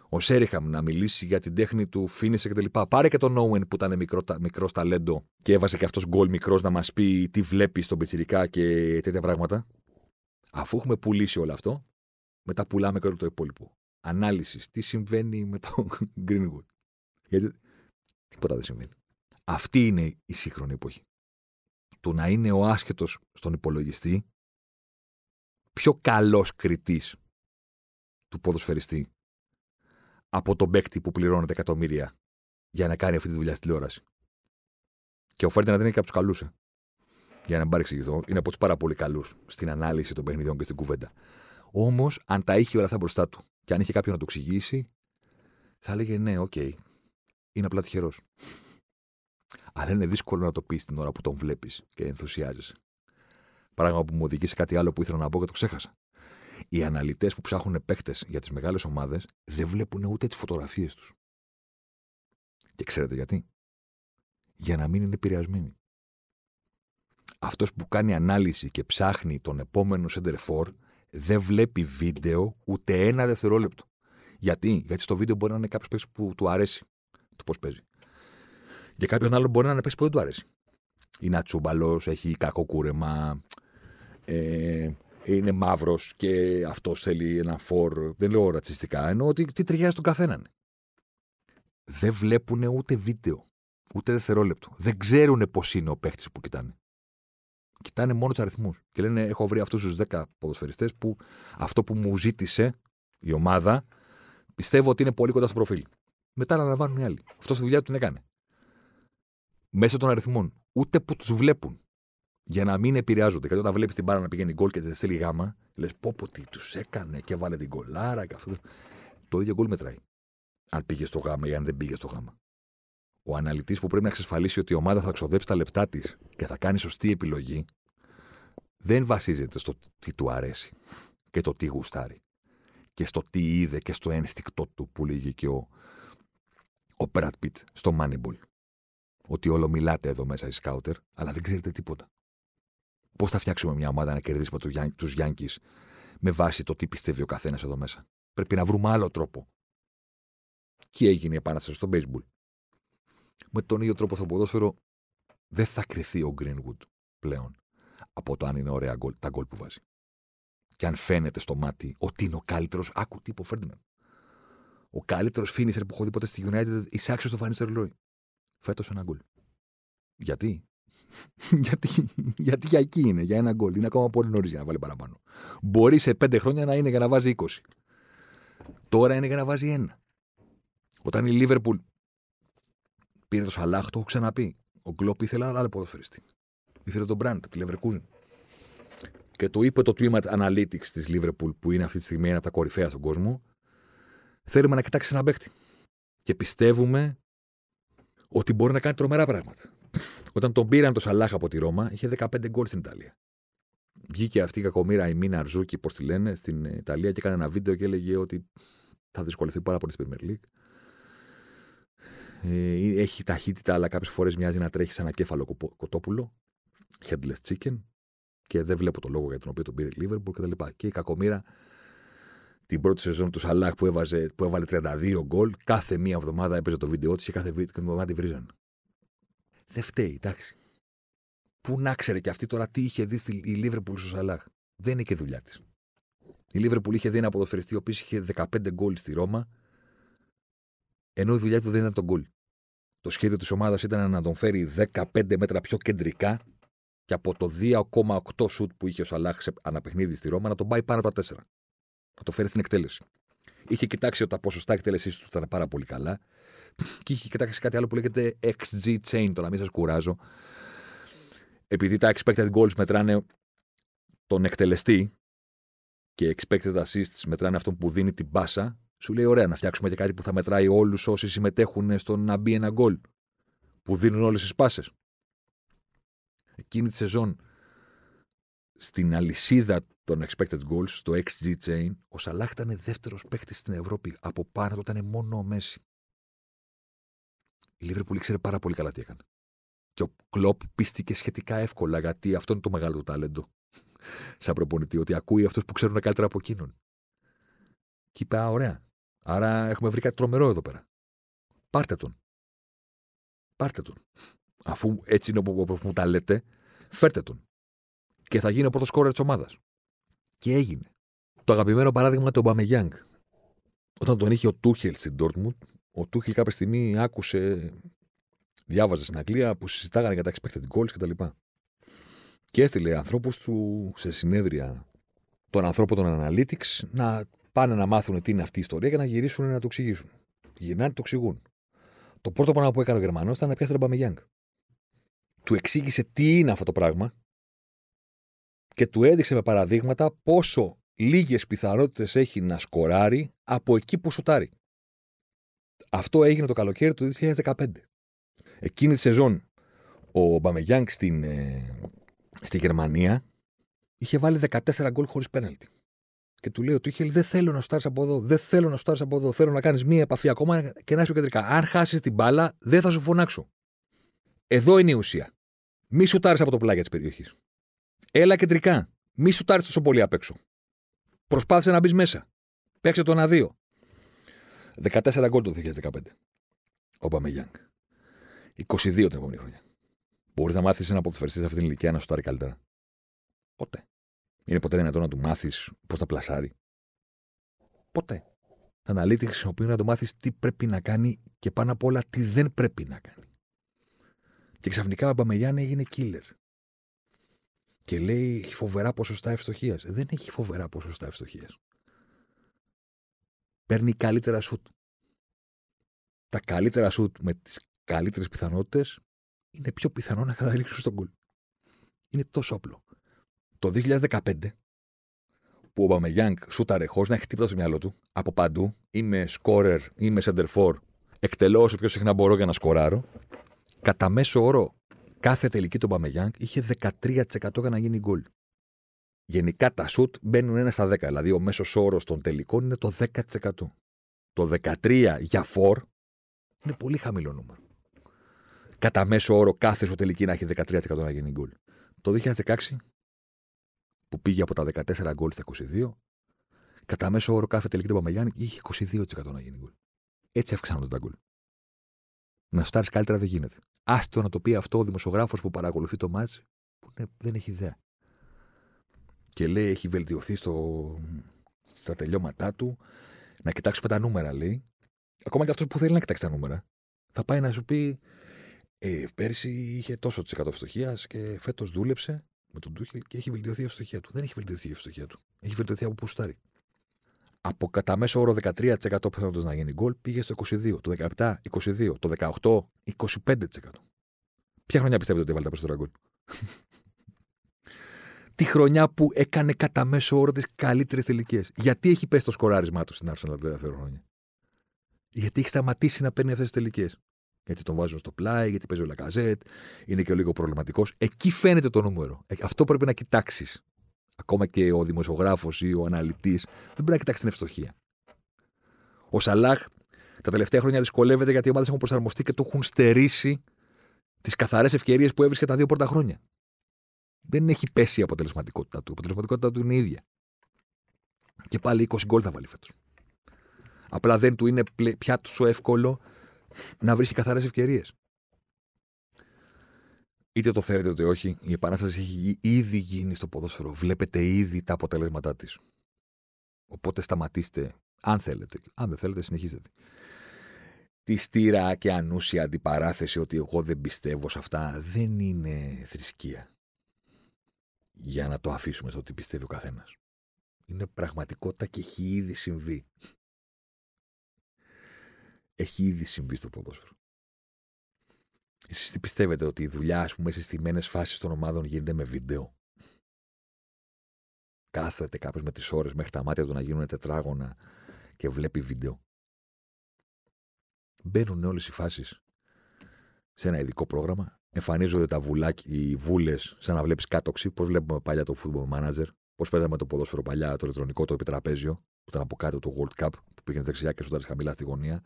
Ο Σέριχαμ να μιλήσει για την τέχνη του, Φίνισε κτλ. Πάρε και τον Όουεν που ήταν μικρό, μικρός ταλέντο και έβασε και αυτός γκολ μικρός να μας πει τι βλέπεις στον Πιτσυρικά και τέτοια πράγματα. Αφού έχουμε πουλήσει όλο αυτό, μετά πουλάμε και όλο το υπόλοιπο. Ανάλυσης. Τι συμβαίνει με τον Greenwood. Γιατί τίποτα δεν συμβαίνει. Αυτή είναι η σύγχρονη εποχή. Το να είναι ο άσχετος στον υπολογιστή πιο καλός κριτής του ποδοσφαιριστή από τον παίκτη που πληρώνεται εκατομμύρια για να κάνει αυτή τη δουλειά στη τηλεόραση. Και ο Φέρντιναντ είναι και από τους καλούς. Ε. Για να μην παρεξηγηθώ, είναι από τους πάρα πολύ καλούς στην ανάλυση των παιχνιδιών και στην κουβέντα. Όμως, αν τα είχε όλα αυτά μπροστά του και αν είχε κάποιον να το εξηγήσει, θα έλεγε ναι, ok. Okay. Είναι απλά τυχερός. Αλλά είναι δύσκολο να το πεις την ώρα που τον βλέπεις και ενθουσιάζεσαι. Πράγμα που μου οδηγεί σε κάτι άλλο που ήθελα να πω και το ξέχασα. Οι αναλυτές που ψάχνουν παίκτες για τις μεγάλες ομάδες δεν βλέπουν ούτε τις φωτογραφίες τους. Και ξέρετε γιατί; Για να μην είναι επηρεασμένοι. Αυτός που κάνει ανάλυση και ψάχνει τον επόμενο center for δεν βλέπει βίντεο ούτε ένα δευτερόλεπτο. Γιατί, Γιατί στο βίντεο μπορεί να είναι κάποιος παίκτης που του αρέσει το πώς παίζει. Για κάποιον άλλο μπορεί να είναι παίκτης που δεν του αρέσει. Είναι ατσούμπαλος, έχει κακό κούρεμα, ε, είναι μαύρος και αυτός θέλει ένα φόρ. Δεν λέω ρατσιστικά, εννοώ ότι τι ταιριάζει τον καθέναν. Δεν βλέπουν ούτε βίντεο, ούτε δευτερόλεπτο. Δεν ξέρουν πώς είναι ο παίχτη που κοιτάνε. Κοιτάνε μόνο τους αριθμούς. Και λένε: Έχω βρει αυτούς τους 10 ποδοσφαιριστές που αυτό που μου ζήτησε η ομάδα πιστεύω ότι είναι πολύ κοντά στο προφίλ. Μετά αναλαμβάνουν οι άλλοι. Αυτό τη δουλειά του την έκανε. Μέσω των αριθμών. Ούτε που τους βλέπουν για να μην επηρεάζονται. Γιατί όταν βλέπεις την μπάρα να πηγαίνει γκολ και δεν στέλνει γάμα, λες πω πω τι τους έκανε και βάλε την γκολάρα και αυτό. Το ίδιο γκολ μετράει. Αν πήγε στο γάμα ή αν δεν πήγε στο γάμα. Ο αναλυτής που πρέπει να εξασφαλίσει ότι η ομάδα θα ξοδέψει τα λεπτά της και θα κάνει σωστή επιλογή, δεν βασίζεται στο τι του αρέσει και το τι γουστάρει. Και στο τι είδε και στο ένστικτό του που λέγει και ο, ο Brad Pitt στο Moneyball. Ότι όλο μιλάτε εδώ μέσα οι σκάουτερ, αλλά δεν ξέρετε τίποτα. Πώς θα φτιάξουμε μια ομάδα να κερδίσουμε τους Γιάνκη με βάση το τι πιστεύει ο καθένας εδώ μέσα. Πρέπει να βρούμε άλλο τρόπο. Και έγινε η επάνασταση στο baseball. Με τον ίδιο τρόπο στο ποδόσφαιρο δεν θα κρυθεί ο Greenwood πλέον από το αν είναι ωραία γκολ, τα γκολ που βάζει. Και αν φαίνεται στο μάτι ότι είναι ο καλύτερος, άκου τύπο Φέρντιναν. Ο καλύτερος φίνισερ που έχω δει ποτέ στη United εισάξιο στο Φάνιστερ Λόι. Φέτος ένα γκολ. Γιατί; γιατί, γιατί για εκεί είναι, για ένα γκολ. Είναι ακόμα πολύ νωρίς για να βάλει παραπάνω. Μπορεί σε πέντε χρόνια να είναι για να βάζει 20. Τώρα είναι για να βάζει ένα. Όταν η Λίβερπουλ πήρε το Σαλάχ, το έχω ξαναπεί. Ο Κλόπ ήθελε άλλο ποδοσφαιριστή. Ήθελε τον Μπραντ, τη Leverkusen. Και το είπε το τμήμα Analytics της Liverpool, που είναι αυτή τη στιγμή ένα από τα κορυφαία στον κόσμο. Θέλουμε να κοιτάξει ένα παίκτη. Και πιστεύουμε ότι μπορεί να κάνει τρομερά πράγματα. Όταν τον πήραν το Σαλάχ από τη Ρώμα, είχε 15 γκολ στην Ιταλία. Βγήκε αυτή η κακομήρα η Μίνα Αρζούκη, πώς τη λένε, στην Ιταλία και έκανε ένα βίντεο και έλεγε ότι θα δυσκολευτεί πάρα πολύ στην Premier League. Ε, έχει ταχύτητα, αλλά κάποιες φορές μοιάζει να τρέχει σε ένα κέφαλο κοτόπουλο. Headless chicken. Και δεν βλέπω το λόγο για τον οποίο τον πήρε η Liverpool κτλ. Και, και η κακομήρα την πρώτη σεζόν του Σαλάχ που, έβαζε, που έβαλε 32 γκολ, κάθε μία εβδομάδα έπαιζε το βίντεο της και κάθε εβδομάδα τη βρίζαν. Δεν φταίει, εντάξει. Πού να ξέρει και αυτή τώρα τι είχε δει στη η Λίβερπουλ στο Σαλάχ. Δεν είναι και δουλειά της. Η Λίβερπουλ είχε δει ένα ποδοσφαιριστή ο οποίος είχε 15 γκολ στη Ρώμα, ενώ η δουλειά του δεν ήταν τον γκολ. Το σχέδιο της ομάδας ήταν να τον φέρει 15 μέτρα πιο κεντρικά και από το 2,8 σουτ που είχε ο Σαλάχ σε αναπαιχνίδι στη Ρώμα να τον πάει πάνω από τα 4. Να το φέρει στην εκτέλεση. Είχε κοιτάξει ότι τα ποσοστά εκτέλεσής του ήταν πάρα πολύ καλά και είχε κοιτάξει κάτι άλλο που λέγεται XG chain, τώρα μην σας κουράζω. Επειδή τα expected goals μετράνε τον εκτελεστή και expected assists μετράνε αυτόν που δίνει την πάσα, σου λέει: Ωραία, να φτιάξουμε και κάτι που θα μετράει όλους όσοι συμμετέχουν στο να μπει ένα γκολ. Που δίνουν όλες τις πάσες. Εκείνη τη σεζόν, στην αλυσίδα των expected goals, στο XG chain, ο Σαλάχ ήταν δεύτερος παίκτης στην Ευρώπη. Από πάνω του ήταν μόνο ο Μέση. Η Λίβερπουλ ήξερε πάρα πολύ καλά τι έκανε. Και ο Κλοπ πίστηκε σχετικά εύκολα, γιατί αυτό είναι το μεγάλο του τάλεντο. Σαν προπονητή, ότι ακούει αυτούς που ξέρουν καλύτερα από εκείνον. Και είπε, ωραία. Άρα έχουμε βρει κάτι τρομερό εδώ πέρα. Πάρτε τον. Πάρτε τον. Αφού έτσι είναι όπως μου τα λέτε, φέρτε τον. Και θα γίνει ο πρώτος κόρε της ομάδας. Και έγινε. Το αγαπημένο παράδειγμα του Μπαμεγιάνγκ. Όταν τον είχε ο Τούχελ στην Ντόρτμουντ, ο Τούχελ κάποια στιγμή άκουσε, διάβαζε στην Αγγλία που συζητάγανε για τα expected goals κτλ. Και, και έστειλε ανθρώπους του σε συνέδρια των ανθρώπων των analytics να πάνε να μάθουν τι είναι αυτή η ιστορία και να γυρίσουν να το εξηγήσουν. Γυρνάνε το εξηγούν. Το πρώτο πράγμα που έκανε ο Γερμανός ήταν να πιάσει τον Μπαμεγιάνγκ. Του εξήγησε τι είναι αυτό το πράγμα και του έδειξε με παραδείγματα πόσο λίγες πιθανότητες έχει να σκοράρει από εκεί που σουτάρει. Αυτό έγινε το καλοκαίρι του 2015. Εκείνη τη σεζόν ο Μπαμεγιάνγκ στην, ε, στη Γερμανία είχε βάλει 14 γκολ χωρίς πέναλτι. Και του λέει ο Τούχελ: Δεν θέλω να στάρεις από εδώ, δεν θέλω να στάρεις από εδώ. Θέλω να κάνεις μία επαφή ακόμα και να είσαι κεντρικά. Αν χάσεις την μπάλα, δεν θα σου φωνάξω. Εδώ είναι η ουσία. Μη σουτάρει από το πλάγια της περιοχής. Έλα κεντρικά. Μη σουτάρει τόσο πολύ απ' έξω. Προσπάθησε να μπεις μέσα. Παίξε το ένα-δύο. 14 γκολ το 2015. Ο Παμεγιάνγκ. 22 την επόμενη χρονιά. Μπορείς να μάθεις ένα ποδοσφαιριστή σε αυτήν την ηλικία να σουτάρει καλύτερα. Ποτέ. Είναι ποτέ δυνατόν να του μάθεις πώς θα πλασάρει; Ποτέ. Τα αναλύτη χρησιμοποιούν να το μάθεις τι πρέπει να κάνει και πάνω απ' όλα τι δεν πρέπει να κάνει. Και ξαφνικά ο Μπαμεγιάννη έγινε killer. Και λέει έχει φοβερά ποσοστά ευστοχίας. Δεν έχει φοβερά ποσοστά ευστοχίας. Παίρνει καλύτερα σουτ. Τα καλύτερα σουτ με τις καλύτερες πιθανότητες είναι πιο πιθανό να καταλήξουν στον γκολ. Είναι τόσο απλό. Το 2015, που ο Μπαμεγιάνγκ σούταρε χωρίς να έχει τίποτα στο μυαλό του, από παντού, είμαι σκόρερ, είμαι σεντερφόρ, εκτελώ όσο πιο συχνά μπορώ για να σκοράρω, κατά μέσο όρο κάθε τελική του Μπαμεγιάνγκ είχε 13% για να γίνει γκολ. Γενικά τα σουτ μπαίνουν ένα στα 10, δηλαδή ο μέσος όρος των τελικών είναι το 10%. Το 13 για φορ είναι πολύ χαμηλό νούμερο. Κατά μέσο όρο κάθε σου τελική να έχει 13% να γίνει γκολ. Το 2016 που πήγε από τα 14 γκολ στα 22, κατά μέσο όρο κάθε τελική του Παμαγιάννη είχε 22% να γίνει γκολ. Έτσι αυξάνονται τα γκολ. Να στάρεις καλύτερα δεν γίνεται. Άστο να το πει αυτό ο δημοσιογράφος που παρακολουθεί το μάτς που δεν έχει ιδέα. Και λέει έχει βελτιωθεί στο, στα τελειώματά του. Να κοιτάξουμε τα νούμερα, λέει. Ακόμα και αυτός που θέλει να κοιτάξει τα νούμερα. Θα πάει να σου πει ε, πέρσι είχε τόσο τη εκατό και φέτος δούλεψε με τον Τούχελ και έχει βελτιωθεί η ευστοχία του. Δεν έχει βελτιωθεί η ευστοχία του. Έχει βελτιωθεί από πουστάρι. Από κατά μέσο όρο 13% πιθανότητας να γίνει γκολ πήγε στο 22%. Το 17, 22%. Το 18, 25%. Ποια χρονιά πιστεύετε ότι έβαλε τα περισσότερα γκολ; Τη χρονιά που έκανε κατά μέσο όρο τις καλύτερες τελικές. Γιατί έχει πέσει το σκοράρισμά του στην Arsenal τα τελευταία χρόνια; Γιατί έχει σταματήσει να παίρνει αυτές τις τελικές; Γιατί τον βάζουν στο πλάι, γιατί παίζει ο Λακαζέτ, είναι και λίγο προβληματικός. Εκεί φαίνεται το νούμερο. Ε, αυτό πρέπει να κοιτάξεις. Ακόμα και ο δημοσιογράφος ή ο αναλυτής δεν πρέπει να κοιτάξει την ευστοχία. Ο Σαλάχ τα τελευταία χρόνια δυσκολεύεται γιατί οι ομάδες έχουν προσαρμοστεί και το έχουν στερήσει τις καθαρές ευκαιρίες που έβρισκε τα δύο πρώτα χρόνια. Δεν έχει πέσει η αποτελεσματικότητά του. Η αποτελεσματικότητά του είναι η ίδια. Και πάλι 20 γκολ θα βάλει φέτος. Απλά δεν του είναι πια τόσο εύκολο να βρει καθαρές ευκαιρίες. Είτε το θέλετε είτε όχι, η επανάσταση έχει ήδη γίνει στο ποδόσφαιρο. Βλέπετε ήδη τα αποτελέσματά της. Οπότε σταματήστε, αν θέλετε. Αν δεν θέλετε, συνεχίζετε. Τη στήρα και ανούσια αντιπαράθεση ότι εγώ δεν πιστεύω σε αυτά δεν είναι θρησκεία. Για να το αφήσουμε στο ότι πιστεύει ο καθένας. Είναι πραγματικότητα και έχει ήδη συμβεί έχει ήδη συμβεί στο ποδόσφαιρο. Εσείς τι πιστεύετε ότι η δουλειά, ας πούμε, σε στιμένες φάσεις των ομάδων γίνεται με βίντεο; Κάθεται κάποιος με τις ώρες μέχρι τα μάτια του να γίνουν τετράγωνα και βλέπει βίντεο. Μπαίνουν όλες οι φάσεις σε ένα ειδικό πρόγραμμα. Εμφανίζονται τα βουλάκια, οι βούλες, σαν να βλέπεις κάτοξη. Πώς βλέπουμε παλιά το football manager. Πώς παίζαμε το ποδόσφαιρο παλιά, το ηλεκτρονικό, το επιτραπέζιο, που ήταν από κάτω το World Cup, που πήγαινε δεξιά και σου χαμηλά στη γωνία.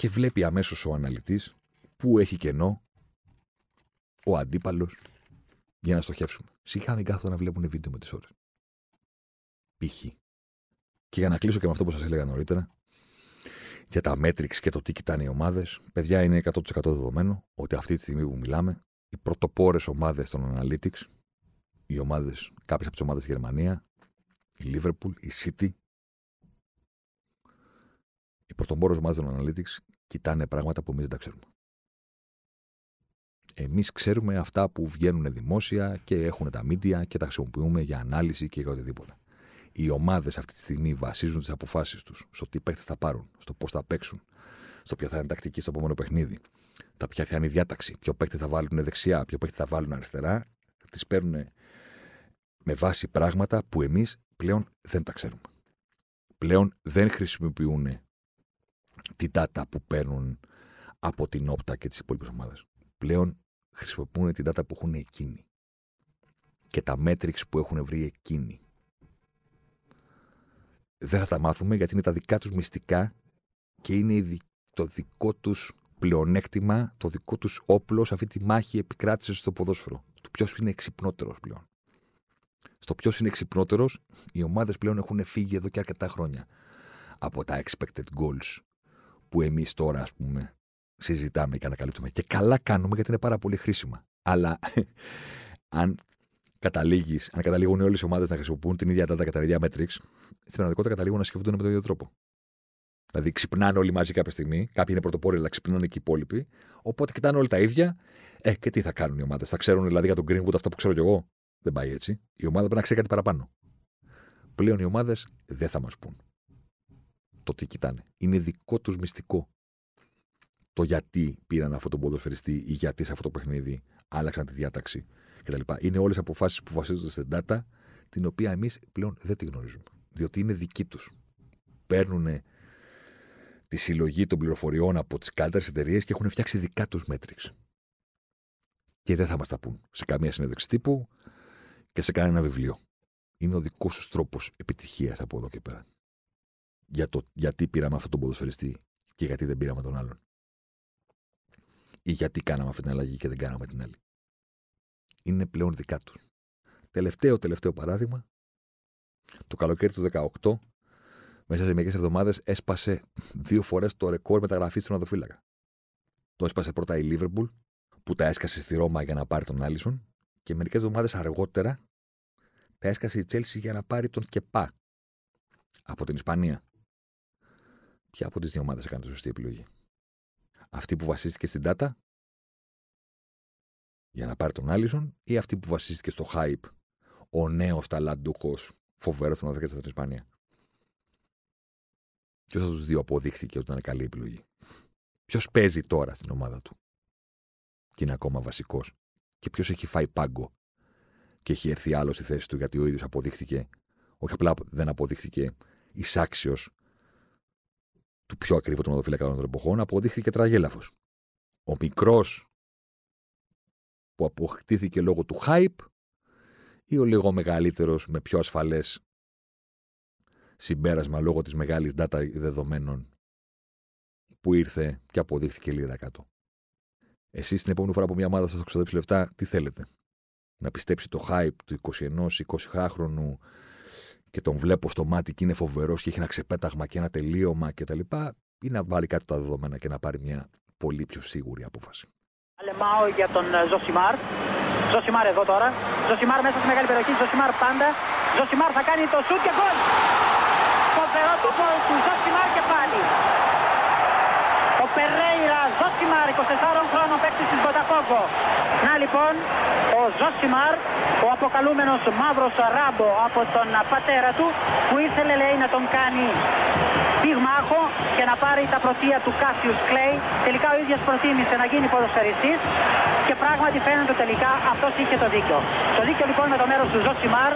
Και βλέπει αμέσως ο αναλυτής που έχει κενό ο αντίπαλος για να στοχεύσουμε. Σιγά μην κάθονται να βλέπουν βίντεο με τις ώρες. Π.χ. Και για να κλείσω και με αυτό που σας έλεγα νωρίτερα, για τα metrics και το τι κοιτάνε οι ομάδες, παιδιά είναι 100% δεδομένο ότι αυτή τη στιγμή που μιλάμε, οι πρωτοπόρες ομάδες των Analytics, οι ομάδες, κάποιες από τις ομάδες στη Γερμανία, η Liverpool, η City, οι πρωτοπόρε ομάδε των Analytics κοιτάνε πράγματα που εμείς δεν τα ξέρουμε. Εμείς ξέρουμε αυτά που βγαίνουν δημόσια και έχουν τα media και τα χρησιμοποιούμε για ανάλυση και για οτιδήποτε. Οι ομάδες αυτή τη στιγμή βασίζουν τις αποφάσεις τους στο τι παίχτε θα πάρουν, στο πώς θα παίξουν, στο ποια θα είναι τακτική στο επόμενο παιχνίδι, τα ποια θα είναι η διάταξη, ποιο παίχτη θα βάλουν δεξιά, ποιο παίχτη θα βάλουν αριστερά. Τις παίρνουν με βάση πράγματα που εμείς πλέον δεν τα ξέρουμε. Πλέον δεν χρησιμοποιούν την data που παίρνουν από την όπτα και τις υπόλοιπες ομάδες. Πλέον χρησιμοποιούν την data που έχουν εκείνοι και τα metrics που έχουν βρει εκείνοι. Δεν θα τα μάθουμε γιατί είναι τα δικά τους μυστικά και είναι το δικό τους πλεονέκτημα, το δικό τους όπλο σε αυτή τη μάχη επικράτησης στο ποδόσφαιρο. Το ποιος είναι εξυπνότερος πλέον. Στο ποιος είναι εξυπνότερο, οι ομάδες πλέον έχουν φύγει εδώ και αρκετά χρόνια από τα expected goals που εμείς τώρα, ας πούμε, συζητάμε και ανακαλύπτουμε. Και καλά κάνουμε γιατί είναι πάρα πολύ χρήσιμα. Αλλά αν καταλήγεις, αν καταλήγουν όλες οι ομάδες να χρησιμοποιούν την ίδια data και τα ίδια metrics, στην πραγματικότητα καταλήγουν να σκεφτούν με τον ίδιο τρόπο. Δηλαδή ξυπνάνε όλοι μαζί κάποια στιγμή, κάποιοι είναι πρωτοπόροι, αλλά ξυπνάνε και οι υπόλοιποι. Οπότε κοιτάνε όλοι τα ίδια. Ε, και τι θα κάνουν οι ομάδες. Θα ξέρουν δηλαδή για τον Greenwood αυτά που ξέρω κι εγώ. Δεν πάει έτσι. Η ομάδα πρέπει να ξέρει κάτι παραπάνω. Πλέον οι ομάδες δεν θα μας πούν το τι κοιτάνε. Είναι δικό τους μυστικό το γιατί πήραν αυτόν τον ποδοσφαιριστή ή γιατί σε αυτό το παιχνίδι άλλαξαν τη διάταξη κτλ. Είναι όλες αποφάσεις που βασίζονται στην data, την οποία εμείς πλέον δεν τη γνωρίζουμε. Διότι είναι δική τους. Παίρνουν τη συλλογή των πληροφοριών από τις καλύτερες εταιρείες και έχουν φτιάξει δικά τους metrics. Και δεν θα μας τα πούν σε καμία συνέντευξη τύπου και σε κανένα βιβλίο. Είναι ο δικός τους τρόπος επιτυχίας από εδώ και πέρα. Για το γιατί πήραμε αυτόν τον ποδοσφαιριστή και γιατί δεν πήραμε τον άλλον ή γιατί κάναμε αυτή την αλλαγή και δεν κάναμε την άλλη. Είναι πλέον δικά τους. Τελευταίο, τελευταίο παράδειγμα. Το καλοκαίρι του 18, μέσα σε μερικές εβδομάδες, έσπασε δύο φορές το ρεκόρ μεταγραφής στον Οδοφύλακα. Το έσπασε πρώτα η Λίβερπουλ, που τα έσκασε στη Ρώμα για να πάρει τον Άλισον, και μερικές εβδομάδες αργότερα τα έσκασε η Τσέλση για να πάρει τον Κεπά από την Ισπανία. Ποια από τις δύο ομάδες έκανε τη σωστή επιλογή; Αυτή που βασίστηκε στην data για να πάρει τον Άλισον ή αυτή που βασίστηκε στο hype ο νέος ταλαντούχος φοβερός στον Αδερφέ στην Ισπανία; Ποιος από τους δύο αποδείχθηκε ότι ήταν καλή επιλογή; Ποιος παίζει τώρα στην ομάδα του και είναι ακόμα βασικός; Και ποιος έχει φάει πάγκο και έχει έρθει άλλος στη θέση του γιατί ο ίδιος αποδείχθηκε, όχι απλά δεν αποδείχθηκε εισάξιος του πιο ακριβού τερματοφύλακα των εποχών, αποδείχθηκε τραγέλαφο. Ο μικρός που αποκτήθηκε λόγω του hype ή ο λίγο μεγαλύτερος με πιο ασφαλές συμπέρασμα λόγω της μεγάλης data δεδομένων που ήρθε και αποδείχθηκε λίγα κάτω. Εσείς την επόμενη φορά που μια ομάδα σας ξοδέψει λεφτά, τι θέλετε; Να πιστέψει το hype του 21-20χρονου και τον βλέπω στο μάτι και είναι φοβερός και έχει ένα ξεπέταγμα και ένα τελείωμα κτλ. Ή να βάλει κάτι τα δεδομένα και να πάρει μια πολύ πιο σίγουρη απόφαση. Αλεμάο για τον ε, Ζωσιμάρ. Ζωσιμάρ εδώ τώρα. Ζωσιμάρ μέσα στη μεγάλη περιοχή. Ζωσιμάρ πάντα. Ζωσιμάρ θα κάνει το σουτ και γκολ. Φοβερό το γκολ του Ζωσιμάρ και πάλι. Ο Περέιρα Ζωσιμάρ, 24 χρόνων παίκτης της Μποταφόγκο. Να λοιπόν ο Ζωσιμάρ, ο αποκαλούμενος μαύρος ράμπο από τον πατέρα του που ήθελε λέει να τον κάνει πυγμάχο και να πάρει τα πρωτεία του Κάσιους Κλέη. Τελικά ο ίδιος προτίμησε να γίνει ποδοσφαιριστής και πράγματι φαίνεται τελικά αυτός είχε το δίκιο. Το δίκιο λοιπόν με το μέρος του Ζωσιμάρ.